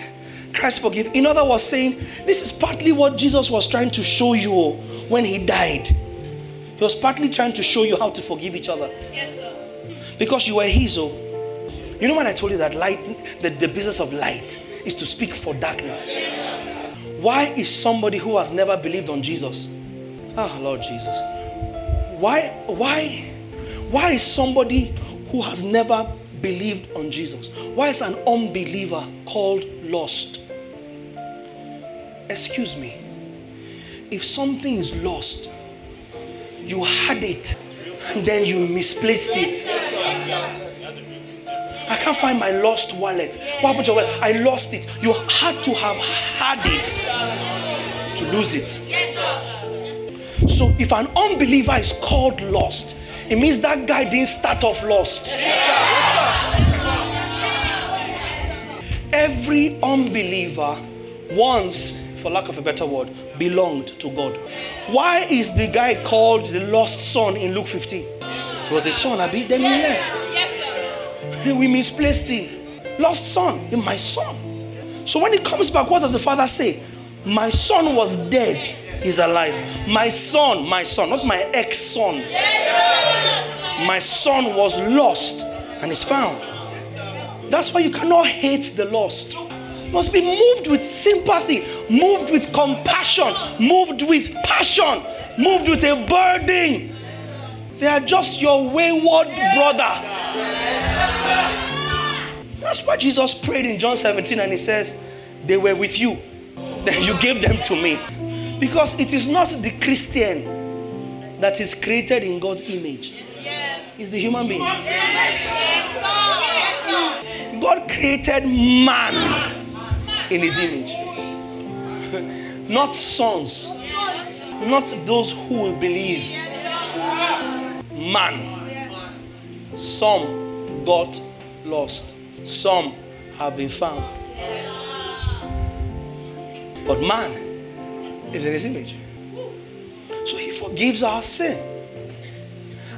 Christ forgive. In other words, saying this is partly what Jesus was trying to show you when he died. He was partly trying to show you how to forgive each other. Yes, sir. Because you were his. Oh. You know when I told you that light, that the business of light is to speak for darkness. Why is somebody who has never believed on Jesus? Ah, oh, Lord Jesus. Why, why, why is somebody who has never believed on Jesus? Why is an unbeliever called lost? Excuse me. If something is lost, you had it and then you misplaced it. I can't find my lost wallet. What happened to your wallet? I lost it. You had to have had it to lose it. So if an unbeliever is called lost, it means that guy didn't start off lost. Every unbeliever once, for lack of a better word, belonged to God. Why is the guy called the lost son in Luke 15? He was a son, Abi, then he left. We misplaced him. Lost son, my son. So when he comes back, what does the father say? My son was dead He's alive. My son, my son, not my ex son. My son was lost and is found. That's why you cannot hate the lost. must be moved with sympathy, moved with compassion, moved with passion, moved with a burden. They are just your wayward brother. That's why Jesus prayed in John 17 and he says, They were with you, then you gave them to me. Because it is not the Christian that is created in God's image, it's the human being. God created man in his image, not sons, not those who will believe. Man. Some got lost, some have been found. But man is in his image. So he forgives our sin.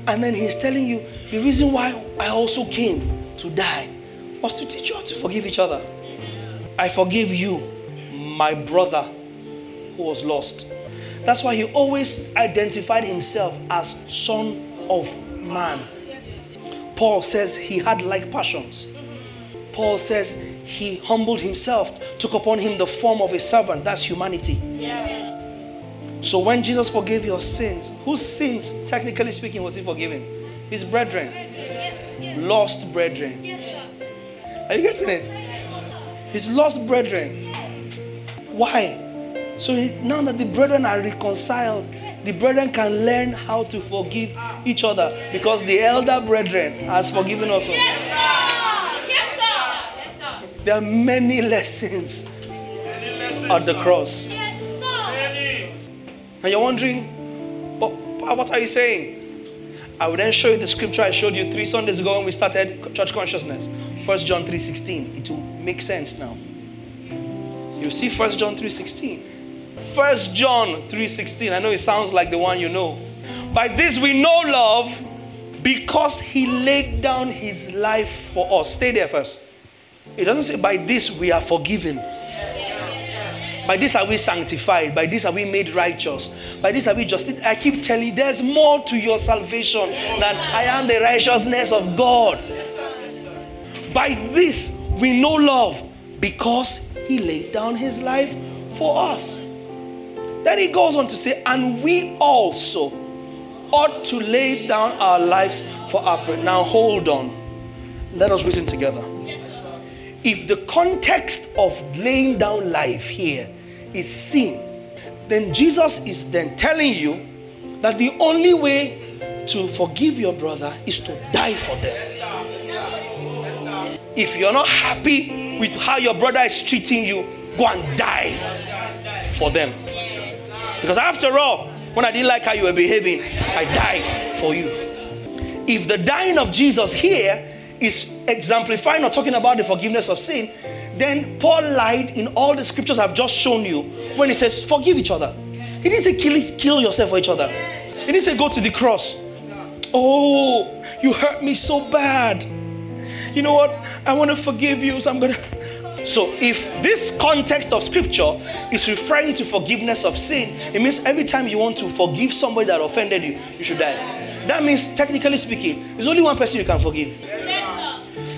And then he's telling you the reason why I also came to die was to teach you how to forgive each other. I forgive you, my brother who was lost. That's why he always identified himself as son of man. Paul says he had like passions. Paul says he humbled himself, took upon him the form of a servant. That's humanity. So when Jesus forgave your sins, whose sins, technically speaking, was he forgiving? His brethren. Lost brethren. Are you getting it? His lost brethren. Why? So he- now that the brethren are reconciled, the brethren can learn how to forgive each other because the elder brethren has forgiven us. all. There are many lessons at the cross. And you're wondering, but what are you saying? I will then show you the scripture I showed you three Sundays ago when we started church consciousness. 1 John 3.16. It will make sense now. You see 1 John 3.16. 1 John 3.16. I know it sounds like the one you know. By this we know love because he laid down his life for us. Stay there first. It doesn't say by this we are forgiven. By this are we sanctified. By this are we made righteous. By this are we justified. I keep telling you, there's more to your salvation than I am the righteousness of God. By this we know love because he laid down his life for us. Then he goes on to say, and we also ought to lay down our lives for our friend. Now hold on. Let us reason together. If the context of laying down life here is sin, then Jesus is then telling you that the only way to forgive your brother is to die for them. If you're not happy with how your brother is treating you, go and die for them. Because after all, when I didn't like how you were behaving, I died for you. If the dying of Jesus here is exemplifying or talking about the forgiveness of sin, then Paul lied in all the scriptures I've just shown you when he says, forgive each other. He didn't say kill, kill yourself for each other. He didn't say go to the cross. Oh, you hurt me so bad. You know what? I want to forgive you, so I'm going to. So, if this context of scripture is referring to forgiveness of sin, it means every time you want to forgive somebody that offended you, you should die. That means, technically speaking, there's only one person you can forgive.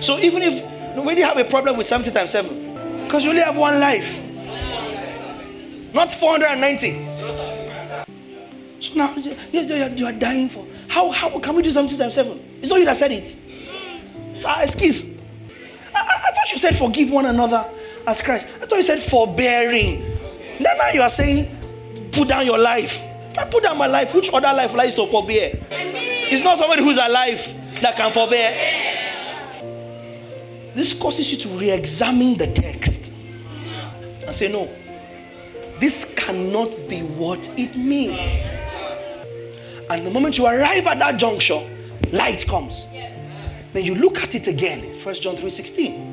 So, even if when you have a problem with 70 times 7, because you only have one life, not 490. So now you, are- dying for. How, how can we do 70 times 7? It's not you that said it. It's our excuse. I, I, I thought you said forgive one another as Christ. I thought you said forbearing. Then now you are saying put down your life. If I put down my life, which other life lies to forbear? It's not somebody who's alive that can forbear. This causes you to re examine the text and say, no, this cannot be what it means. And the moment you arrive at that juncture, light comes. Then you look at it again, 1 John 3:16.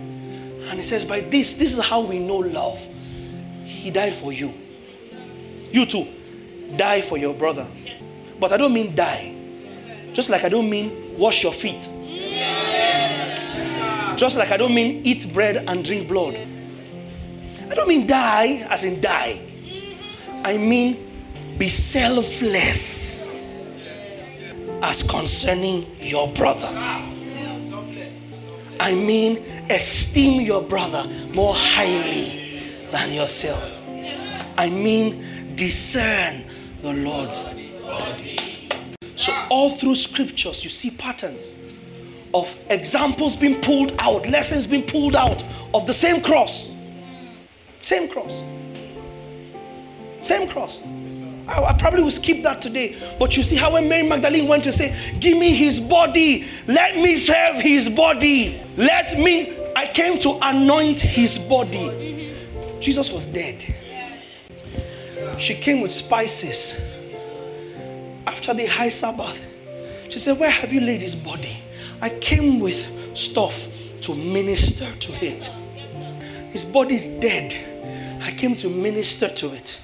And it says, By this, this is how we know love. He died for you. You too. Die for your brother. But I don't mean die. Just like I don't mean wash your feet. Just like I don't mean eat bread and drink blood. I don't mean die as in die. I mean be selfless as concerning your brother. I mean, esteem your brother more highly than yourself. I mean, discern the Lord's body. So, all through scriptures, you see patterns of examples being pulled out, lessons being pulled out of the same cross. Same cross. Same cross. I, I, probably will skip that today. But you see how when Mary Magdalene went to say, Give me his body, let me serve his body, let me, I came to anoint his body. Jesus was dead. She came with spices after the high Sabbath. She said, Where have you laid his body? I came with stuff to minister to it. His body is dead. I came to minister to it.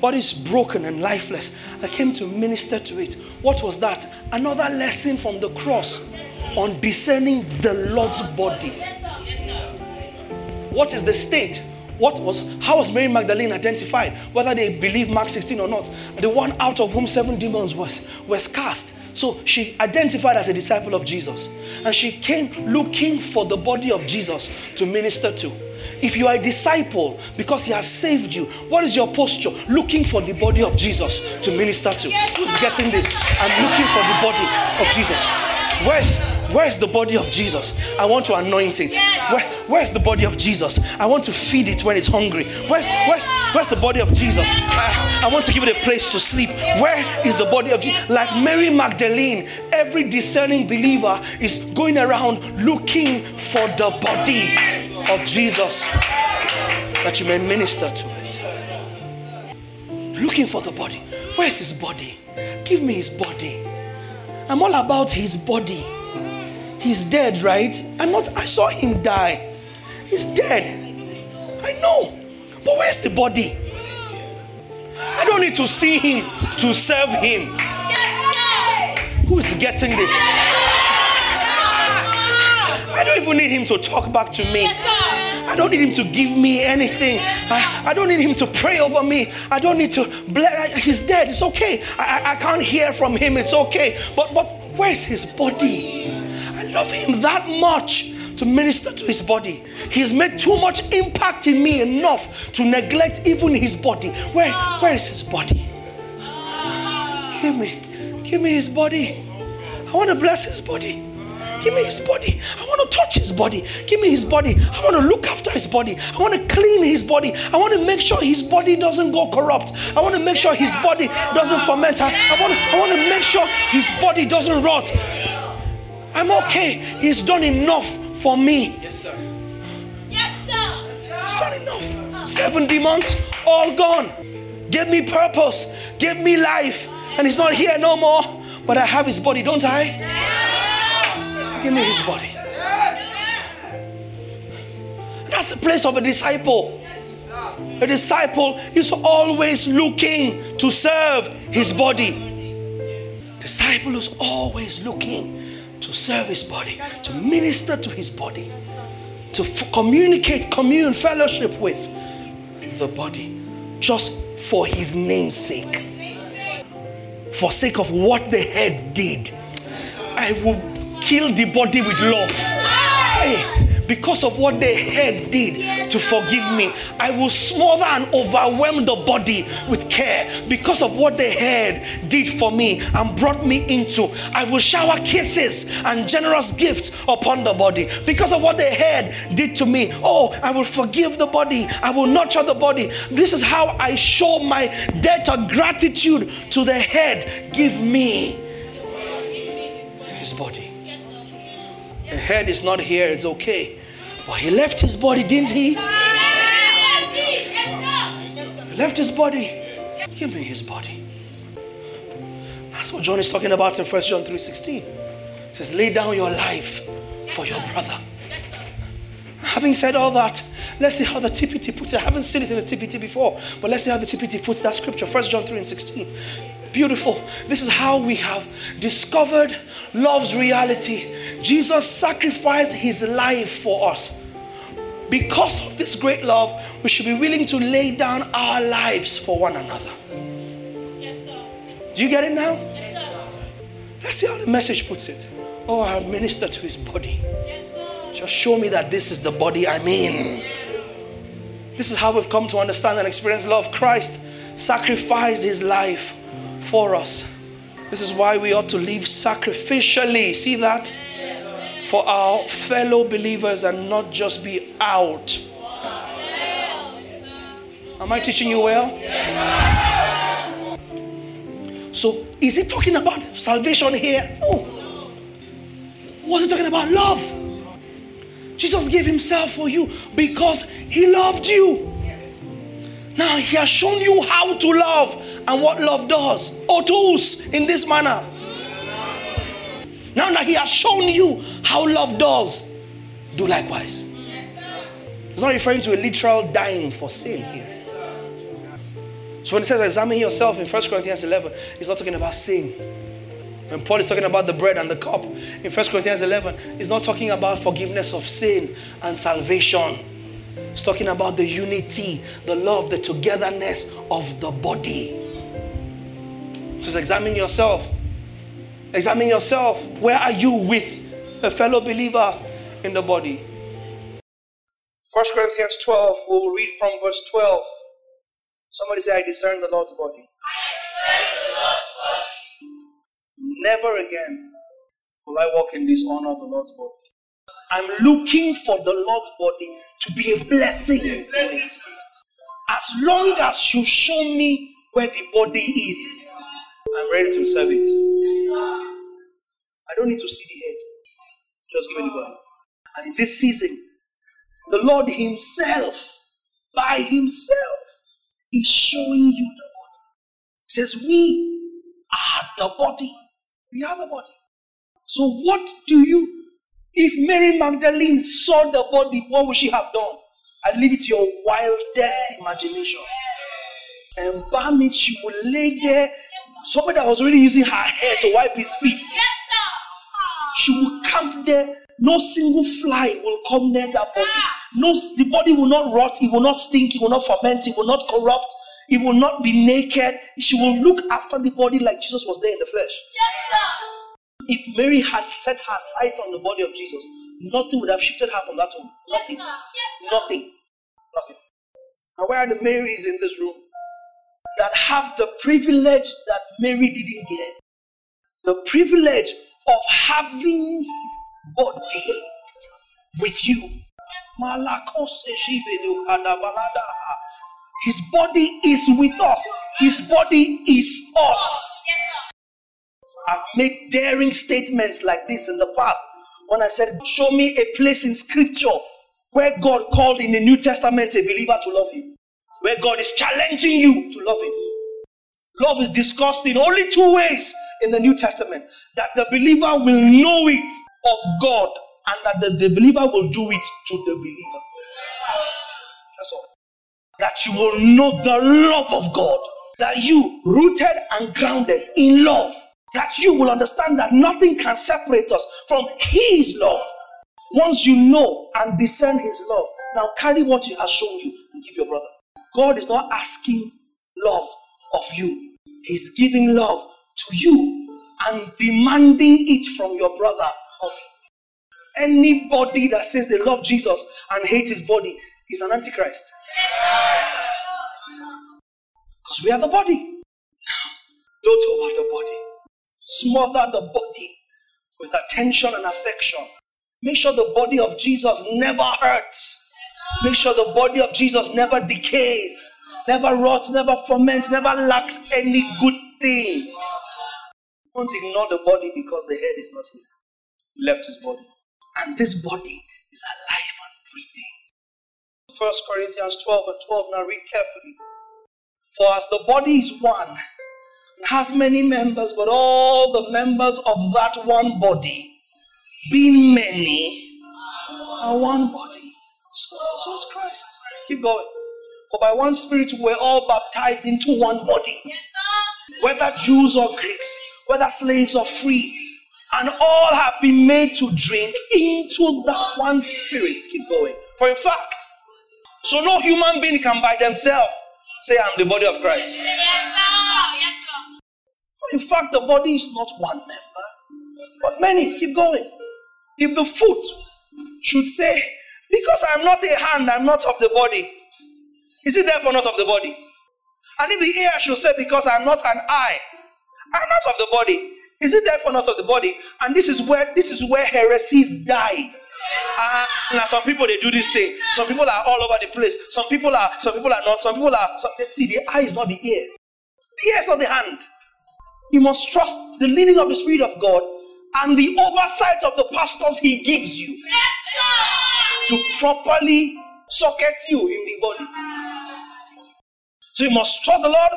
Body is broken and lifeless. I came to minister to it. What was that? Another lesson from the cross on discerning the Lord's body. What is the state? What was how was Mary Magdalene identified? Whether they believe Mark 16 or not, the one out of whom seven demons was was cast. So she identified as a disciple of Jesus. And she came looking for the body of Jesus to minister to. If you are a disciple because he has saved you, what is your posture? Looking for the body of Jesus to minister to. Who's getting this? I'm looking for the body of Jesus. Where's Where's the body of Jesus? I want to anoint it. Where, where's the body of Jesus? I want to feed it when it's hungry. Where's, where's, where's the body of Jesus? I, I want to give it a place to sleep. Where is the body of Jesus? Like Mary Magdalene, every discerning believer is going around looking for the body of Jesus that you may minister to it. Looking for the body. Where's his body? Give me his body. I'm all about his body. He's dead, right? I'm not, I saw him die. He's dead. I know. But where's the body? I don't need to see him to serve him. Who's getting this? I don't even need him to talk back to me. I don't need him to give me anything. I, I don't need him to pray over me. I don't need to bless. He's dead. It's okay. I, I can't hear from him. It's okay. But but where's his body? Love him that much to minister to his body. He has made too much impact in me enough to neglect even his body. Where where is his body? Give me, give me his body. I want to bless his body. Give me his body. I want to touch his body. Give me his body. I want to look after his body. I want to clean his body. I want to make sure his body doesn't go corrupt. I want to make sure his body doesn't ferment. I, I want I want to make sure his body doesn't rot. I'm okay. He's done enough for me. Yes, sir. Yes, sir. He's done enough. Seven demons, all gone. Give me purpose. Give me life. And he's not here no more. But I have his body, don't I? Yes. Give me his body. Yes. That's the place of a disciple. A disciple is always looking to serve his body. Disciple is always looking to serve his body, to minister to his body, to f- communicate, commune, fellowship with the body, just for his name's sake. For sake of what the head did, I will kill the body with love. Because of what the head did to forgive me, I will smother and overwhelm the body with care. Because of what the head did for me and brought me into, I will shower kisses and generous gifts upon the body. Because of what the head did to me, oh, I will forgive the body, I will nurture the body. This is how I show my debt of gratitude to the head. Give me his body. The head is not here, it's okay. But he left his body, didn't he? He left his body. Give me his body. That's what John is talking about in 1 John 3:16. It says, lay down your life for your brother. Having said all that, let's see how the TPT puts it. I haven't seen it in the TPT before, but let's see how the TPT puts that scripture. 1 John 3 and 16. Beautiful. This is how we have discovered love's reality. Jesus sacrificed his life for us. Because of this great love, we should be willing to lay down our lives for one another. Yes, sir. Do you get it now? Yes, sir. Let's see how the message puts it. Oh, I minister to his body. Yes, sir. Just show me that this is the body I'm in. Yes. This is how we've come to understand and experience love. Christ sacrificed his life for us. This is why we ought to live sacrificially. See that? For our fellow believers and not just be out. Am I teaching you well? So, is he talking about salvation here? No. What's he talking about? Love. Jesus gave himself for you because he loved you. Now, he has shown you how to love and what love does. Otus in this manner. Now that he has shown you how love does, do likewise. It's not referring to a literal dying for sin here. So when it says examine yourself in 1 Corinthians 11, he's not talking about sin. When Paul is talking about the bread and the cup in 1 Corinthians 11, he's not talking about forgiveness of sin and salvation. He's talking about the unity, the love, the togetherness of the body. Just examine yourself. Examine yourself. Where are you with a fellow believer in the body? 1 Corinthians 12, we'll read from verse 12. Somebody say, I discern the Lord's body. I discern the Lord's body. Never again will I walk in dishonor of the Lord's body. I'm looking for the Lord's body to be a blessing. As long as you show me where the body is, I'm ready to serve it. I don't need to see the head. Just give me the body. And in this season, the Lord Himself, by Himself, is showing you the body. He says, We are the body. We are the body. So, what do you, if Mary Magdalene saw the body, what would she have done? I leave it to your wildest imagination. Embalm it, she would lay there. Somebody that was already using her hair to wipe his feet. She will camp there. No single fly will come near that body. No, the body will not rot. It will not stink. It will not ferment. It will not corrupt. It will not be naked. She will look after the body like Jesus was there in the flesh. If Mary had set her sights on the body of Jesus, nothing would have shifted her from that tomb. Nothing. Nothing. Nothing. And where are the Marys in this room that have the privilege that Mary didn't get? The privilege of having his body with you. Malakose shivedo kadabalada. His body is with us. His body is us. I've made daring statements like this in the past when I said, Show me a place in scripture where God called in the New Testament a believer to love him, where God is challenging you to love him. Love is discussed in only two ways in the New Testament that the believer will know it of God and that the, the believer will do it to the believer. That's all. That you will know the love of God, that you, rooted and grounded in love, that you will understand that nothing can separate us from His love. Once you know and discern His love, now carry what He has shown you and give your brother. God is not asking love of you, He's giving love to you and demanding it from your brother of. Anybody that says they love Jesus and hate his body is an antichrist. Because we are the body. Now, don't over the body. Smother the body with attention and affection. Make sure the body of Jesus never hurts. Make sure the body of Jesus never decays, never rots, never ferments, never lacks any good thing. Don't ignore the body because the head is not here. He left his body. And this body is alive and breathing. First Corinthians 12 and 12. Now read carefully. For as the body is one has many members, but all the members of that one body, being many, are one body. So also is Christ. Keep going. For by one Spirit we're all baptized into one body, whether Jews or Greeks, whether slaves or free, and all have been made to drink into that one Spirit. Keep going. For in fact, so no human being can by themselves say, I'm the body of Christ. In fact, the body is not one member, but many. Keep going. If the foot should say, Because I'm not a hand, I'm not of the body. Is it therefore not of the body? And if the ear should say, Because I'm not an eye, I'm not of the body. Is it therefore not of the body? And this is where this is where heresies die. Uh, now some people they do this thing. Some people are all over the place. Some people are, some people are not. Some people are. Some, see, the eye is not the ear. The ear is not the hand. You must trust the leading of the Spirit of God and the oversight of the pastors He gives you to properly socket you in the body. So you must trust the Lord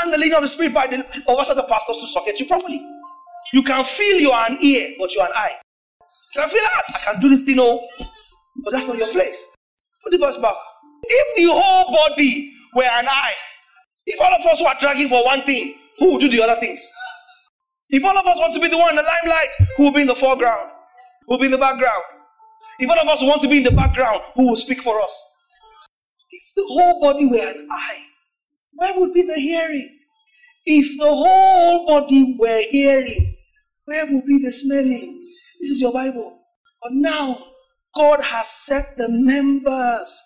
and the leading of the Spirit by the oversight of the pastors to socket you properly. You can feel you are an ear, but you are an eye. You can feel that I can do this thing, oh, but that's not your place. Put the verse back. If the whole body were an eye, if all of us were dragging for one thing, who will do the other things? If all of us want to be the one in the limelight, who will be in the foreground? Who will be in the background? If all of us want to be in the background, who will speak for us? If the whole body were an eye, where would be the hearing? If the whole body were hearing, where would be the smelling? This is your Bible. But now, God has set the members,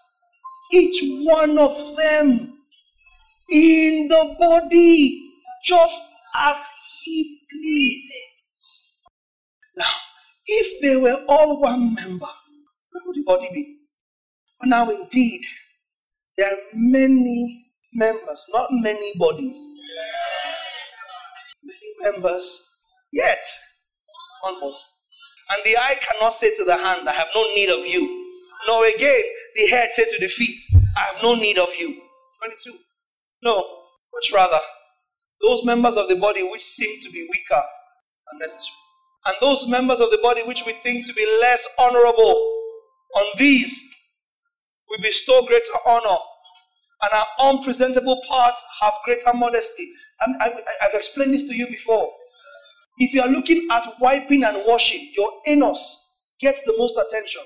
each one of them, in the body, just as He pleased. Now, if they were all one member, where would the body be? But now, indeed, there are many members, not many bodies. Many members, yet one body. And the eye cannot say to the hand, I have no need of you. Nor again, the head say to the feet, I have no need of you. 22. No, much rather, those members of the body which seem to be weaker are necessary. And those members of the body which we think to be less honorable, on these we bestow greater honor, and our unpresentable parts have greater modesty. I, have explained this to you before. If you are looking at wiping and washing, your anus gets the most attention.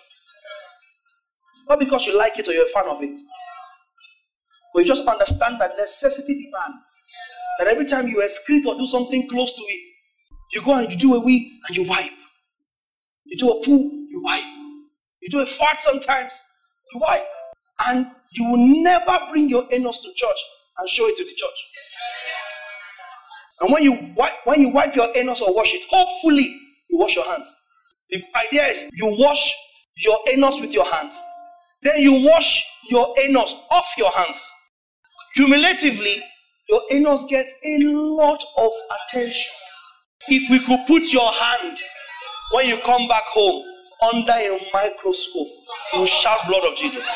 Not because you like it or you're a fan of it, but you just understand that necessity demands that every time you excrete or do something close to it, you go and you do a wee and you wipe. You do a poo, you wipe. You do a fart sometimes, you wipe. And you will never bring your anus to church and show it to the church. And when you wipe, when you wipe your anus or wash it, hopefully you wash your hands. The idea is you wash your anus with your hands. Then you wash your anus off your hands. Cumulatively, your anus gets a lot of attention. If we could put your hand when you come back home under a microscope, you shout blood of Jesus.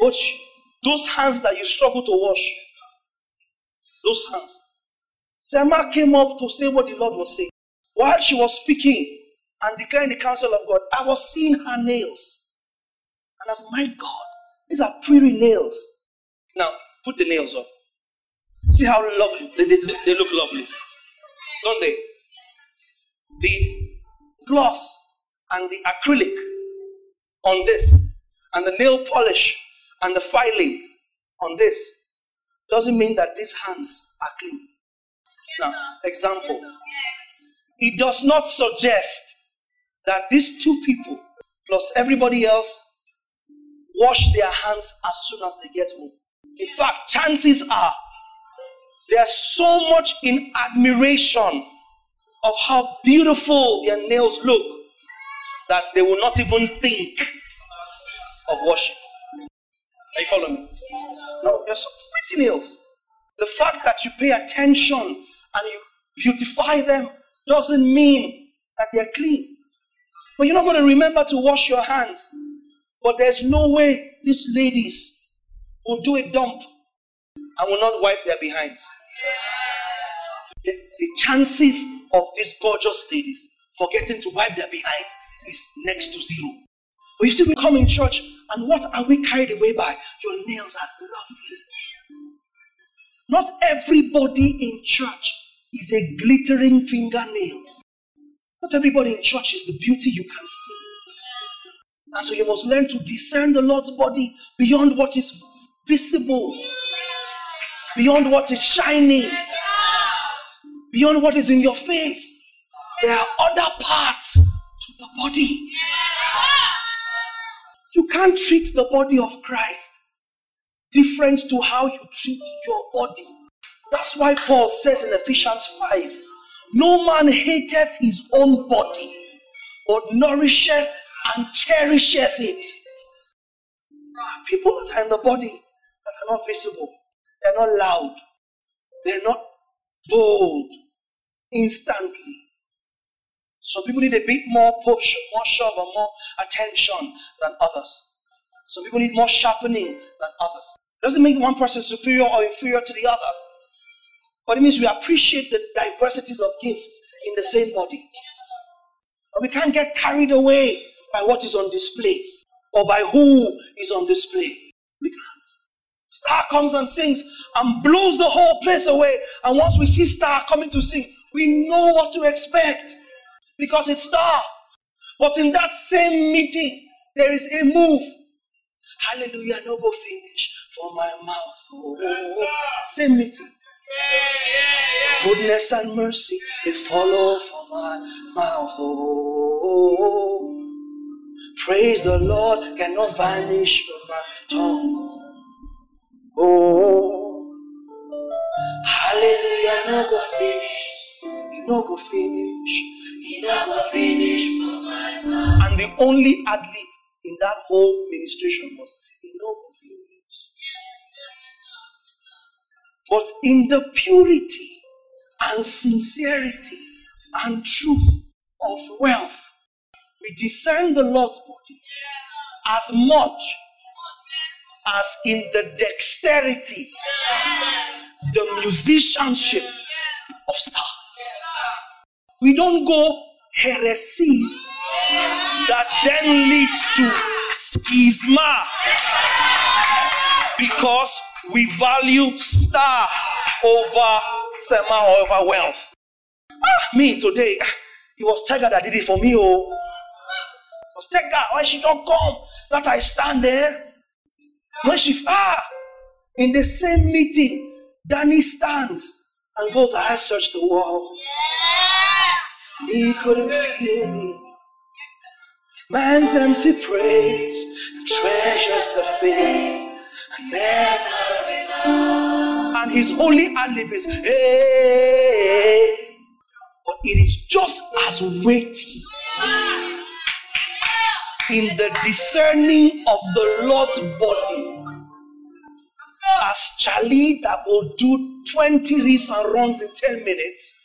Watch those hands that you struggle to wash, those hands. Sema came up to say what the Lord was saying. While she was speaking and declaring the counsel of God, I was seeing her nails. And said, My God, these are pretty nails. Now, put the nails up. See how lovely they, they, they look lovely, don't they? The gloss and the acrylic on this, and the nail polish and the filing on this doesn't mean that these hands are clean. Now, example. It does not suggest that these two people plus everybody else wash their hands as soon as they get home. In fact, chances are they're so much in admiration of how beautiful their nails look that they will not even think of washing. Are you following me? No, you're so pretty nails. The fact that you pay attention and you beautify them doesn't mean that they're clean. But you're not going to remember to wash your hands. But there's no way these ladies will do a dump and will not wipe their behinds. The, the chances of these gorgeous ladies forgetting to wipe their behinds is next to zero. But you see, we come in church, and what are we carried away by? Your nails are lovely. Not everybody in church is a glittering fingernail. Not everybody in church is the beauty you can see. And so you must learn to discern the Lord's body beyond what is visible, beyond what is shining, beyond what is in your face. There are other parts to the body. You can't treat the body of Christ different to how you treat your body. That's why Paul says in Ephesians 5 No man hateth his own body, but nourisheth and cherisheth it. People that are in the body that are not visible, they're not loud, they're not bold instantly. Some people need a bit more push, more shove, and more attention than others. Some people need more sharpening than others. It doesn't make one person superior or inferior to the other. But it means we appreciate the diversities of gifts in the same body. And we can't get carried away by what is on display or by who is on display. We can't. Star comes and sings and blows the whole place away. And once we see Star coming to sing, we know what to expect because it's Star. But in that same meeting, there is a move. Hallelujah, no go finish for my mouth. Oh, same meeting. Goodness and mercy, they follow for my mouth. Oh, praise the Lord cannot vanish from my tongue. Oh, hallelujah, no go finish. He no go finish. He no go finish. And the only ad lib in that whole ministration was, He no go finish. But in the purity and sincerity and truth of wealth, we discern the Lord's body as much as in the dexterity, the musicianship of star. We don't go heresies that then leads to schisma because we value star over sema or over wealth. Ah, me today, it was Tega that did it for me. Oh, it was Tega when she don't come that I stand there. When she ah in the same meeting, Danny stands and goes, I searched the wall. He couldn't feel me. Man's empty praise, treasures that fade, never And his only ad-lib is, hey. But it is just as weighty in the discerning of the Lord's body as Charlie that will do 20 riffs and runs in 10 minutes,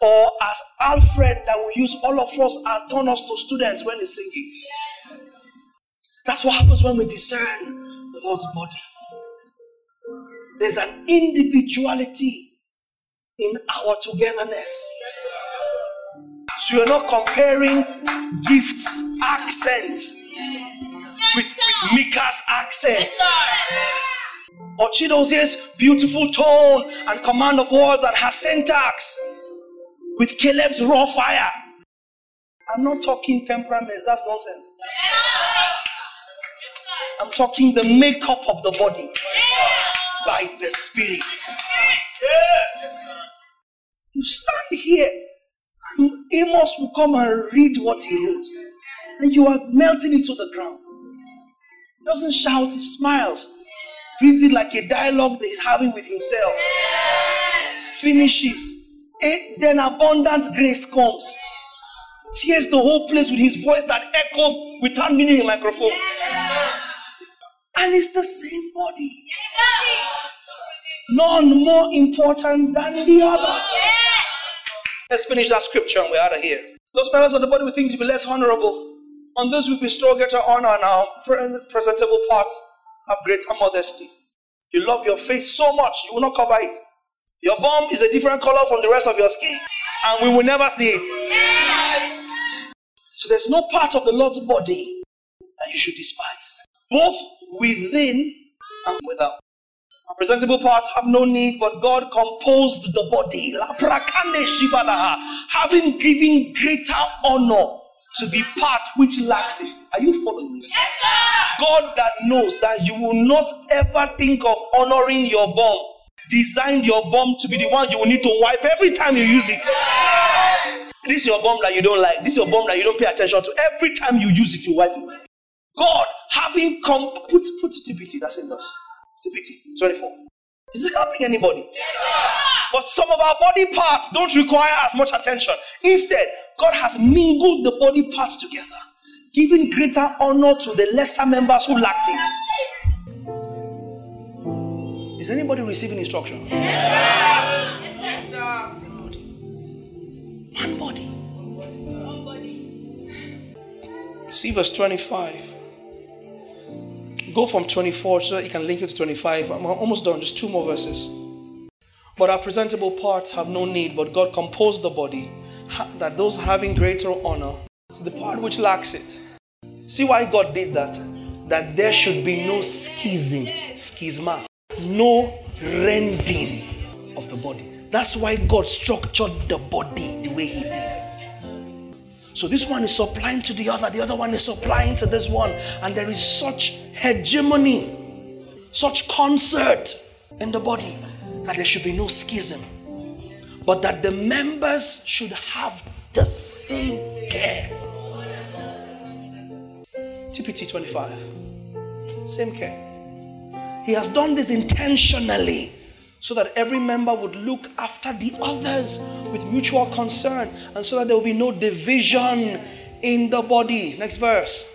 or as Alfred that will use all of us as turn us to students when he's singing. That's what happens when we discern the Lord's body. There's an individuality in our togetherness. So you're not comparing gifts, accent with, with Mika's accent. Or Chidozie's beautiful tone and command of words and her syntax with Caleb's raw fire. I'm not talking temperaments, that's nonsense. I'm talking the makeup of the body by the Spirit. Yes. You stand here, and Amos will come and read what he wrote, and you are melting into the ground. He doesn't shout, he smiles, reads it like a dialogue that he's having with himself. Finishes. Eh, then abundant grace comes. Tears the whole place with his voice that echoes without needing a microphone. And it's the same body. None more important than the other. Let's finish that scripture and we're out of here. Those members of the body we think to be less honorable. On those we bestow greater honor and our presentable parts have greater modesty. You love your face so much, you will not cover it. Your bum is a different color from the rest of your skin, and we will never see it. So there's no part of the Lord's body that you should despise, both within and without. Presentable parts have no need, but God composed the body, having given greater honor to the part which lacks it. Are you following me? Yes, sir. God that knows that you will not ever think of honoring your bum, designed your bum to be the one you will need to wipe every time you use it. This is your bomb that you don't like. This is your bomb that you don't pay attention to. Every time you use it, you wipe it. God, having come, put, put to TPT, that's us. TPT, 24. Is it helping anybody? But some of our body parts don't require as much attention. Instead, God has mingled the body parts together, giving greater honor to the lesser members who lacked it. Is anybody receiving instruction? Yes, sir. Yes, sir. One body. One body. One body. See verse 25. Go from 24 so that you can link it to 25. I'm almost done, just two more verses. But our presentable parts have no need, but God composed the body that those having greater honor, so the part which lacks it. See why God did that? That there should be no schism, schisma, no rending of the body. That's why God structured the body the way He did. So this one is supplying to the other, the other one is supplying to this one, and there is such hegemony, such concert in the body that there should be no schism, but that the members should have the same care. TPT 25, same care. He has done this intentionally so that every member would look after the others with mutual concern and so that there will be no division in the body. Next verse.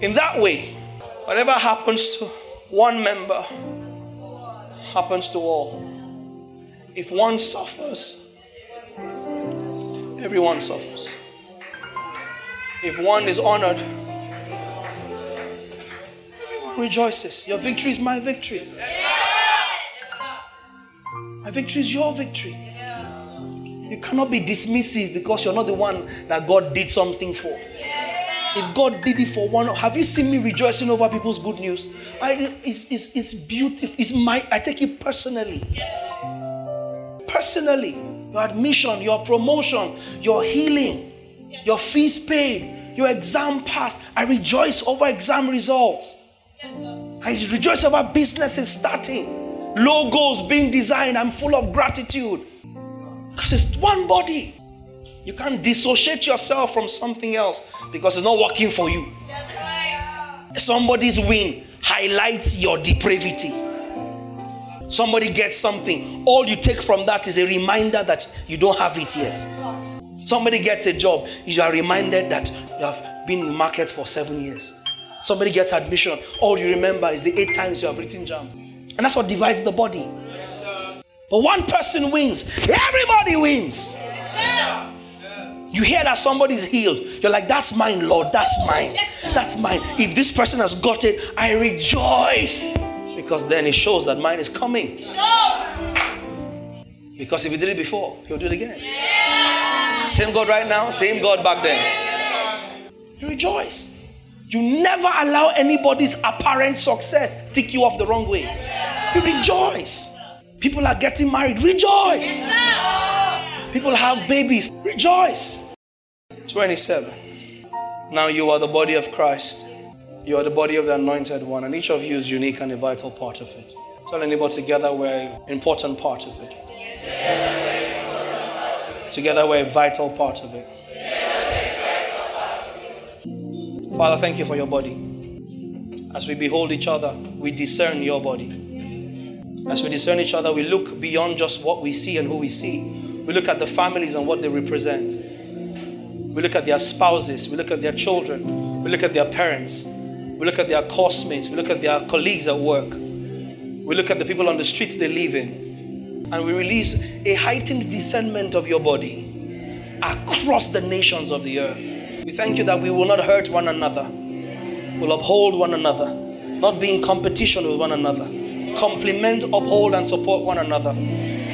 In that way, whatever happens to one member happens to all. If one suffers, everyone suffers. If one is honored, everyone rejoices. Your victory is my victory. My victory is your victory. You cannot be dismissive because you're not the one that God did something for. If God did it for one, have you seen me rejoicing over people's good news? I, it's, it's, it's beautiful. It's my, I take it personally. Personally, your admission, your promotion, your healing, your fees paid, your exam passed. I rejoice over exam results. I rejoice over businesses starting logos being designed. I'm full of gratitude because it's one body. You can't dissociate yourself from something else because it's not working for you. Somebody's win highlights your depravity. Somebody gets something. All you take from that is a reminder that you don't have it yet. Somebody gets a job. You are reminded that you have been in market for seven years. Somebody gets admission. All you remember is the eight times you have written JAMB. And that's what divides the body. But one person wins, everybody wins. You hear that somebody's healed. You're like, that's mine, Lord. That's mine. That's mine. If this person has got it, I rejoice. Because then it shows that mine is coming. Because if he did it before, he'll do it again. Same God right now, same God back then. You rejoice. You never allow anybody's apparent success tick you off the wrong way. You rejoice. People are getting married. Rejoice. People have babies. Rejoice. 27. Now you are the body of Christ. You are the body of the anointed one, and each of you is unique and a vital part of it. Tell anybody together we're an important part of it. Together we're a vital part of it. Father, thank you for your body. As we behold each other, we discern your body. As we discern each other, we look beyond just what we see and who we see. We look at the families and what they represent. We look at their spouses. We look at their children. We look at their parents. We look at their classmates. We look at their colleagues at work. We look at the people on the streets they live in. And we release a heightened discernment of your body across the nations of the earth. We thank you that we will not hurt one another, we'll uphold one another, not be in competition with one another complement, uphold, and support one another,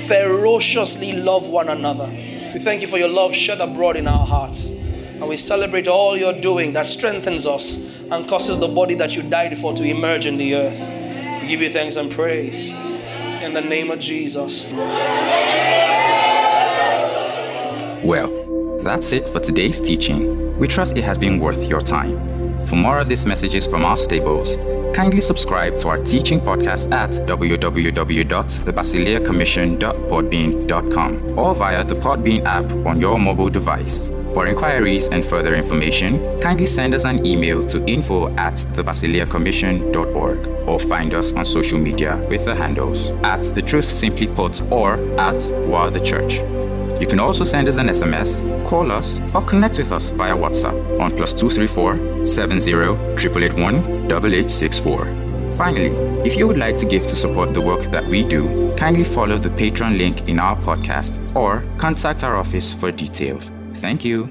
ferociously love one another. We thank you for your love shed abroad in our hearts. And we celebrate all you're doing that strengthens us and causes the body that you died for to emerge in the earth. We give you thanks and praise. In the name of Jesus. Well, that's it for today's teaching. We trust it has been worth your time. For more of these messages from our stables, kindly subscribe to our teaching podcast at www.thebasileacommission.podbean.com or via the Podbean app on your mobile device. For inquiries and further information, kindly send us an email to info at thebasileacommission.org or find us on social media with the handles at The Truth Simply Put or at Wow the Church. You can also send us an SMS, call us, or connect with us via WhatsApp on plus 234 70 881 8864. Finally, if you would like to give to support the work that we do, kindly follow the Patreon link in our podcast or contact our office for details. Thank you.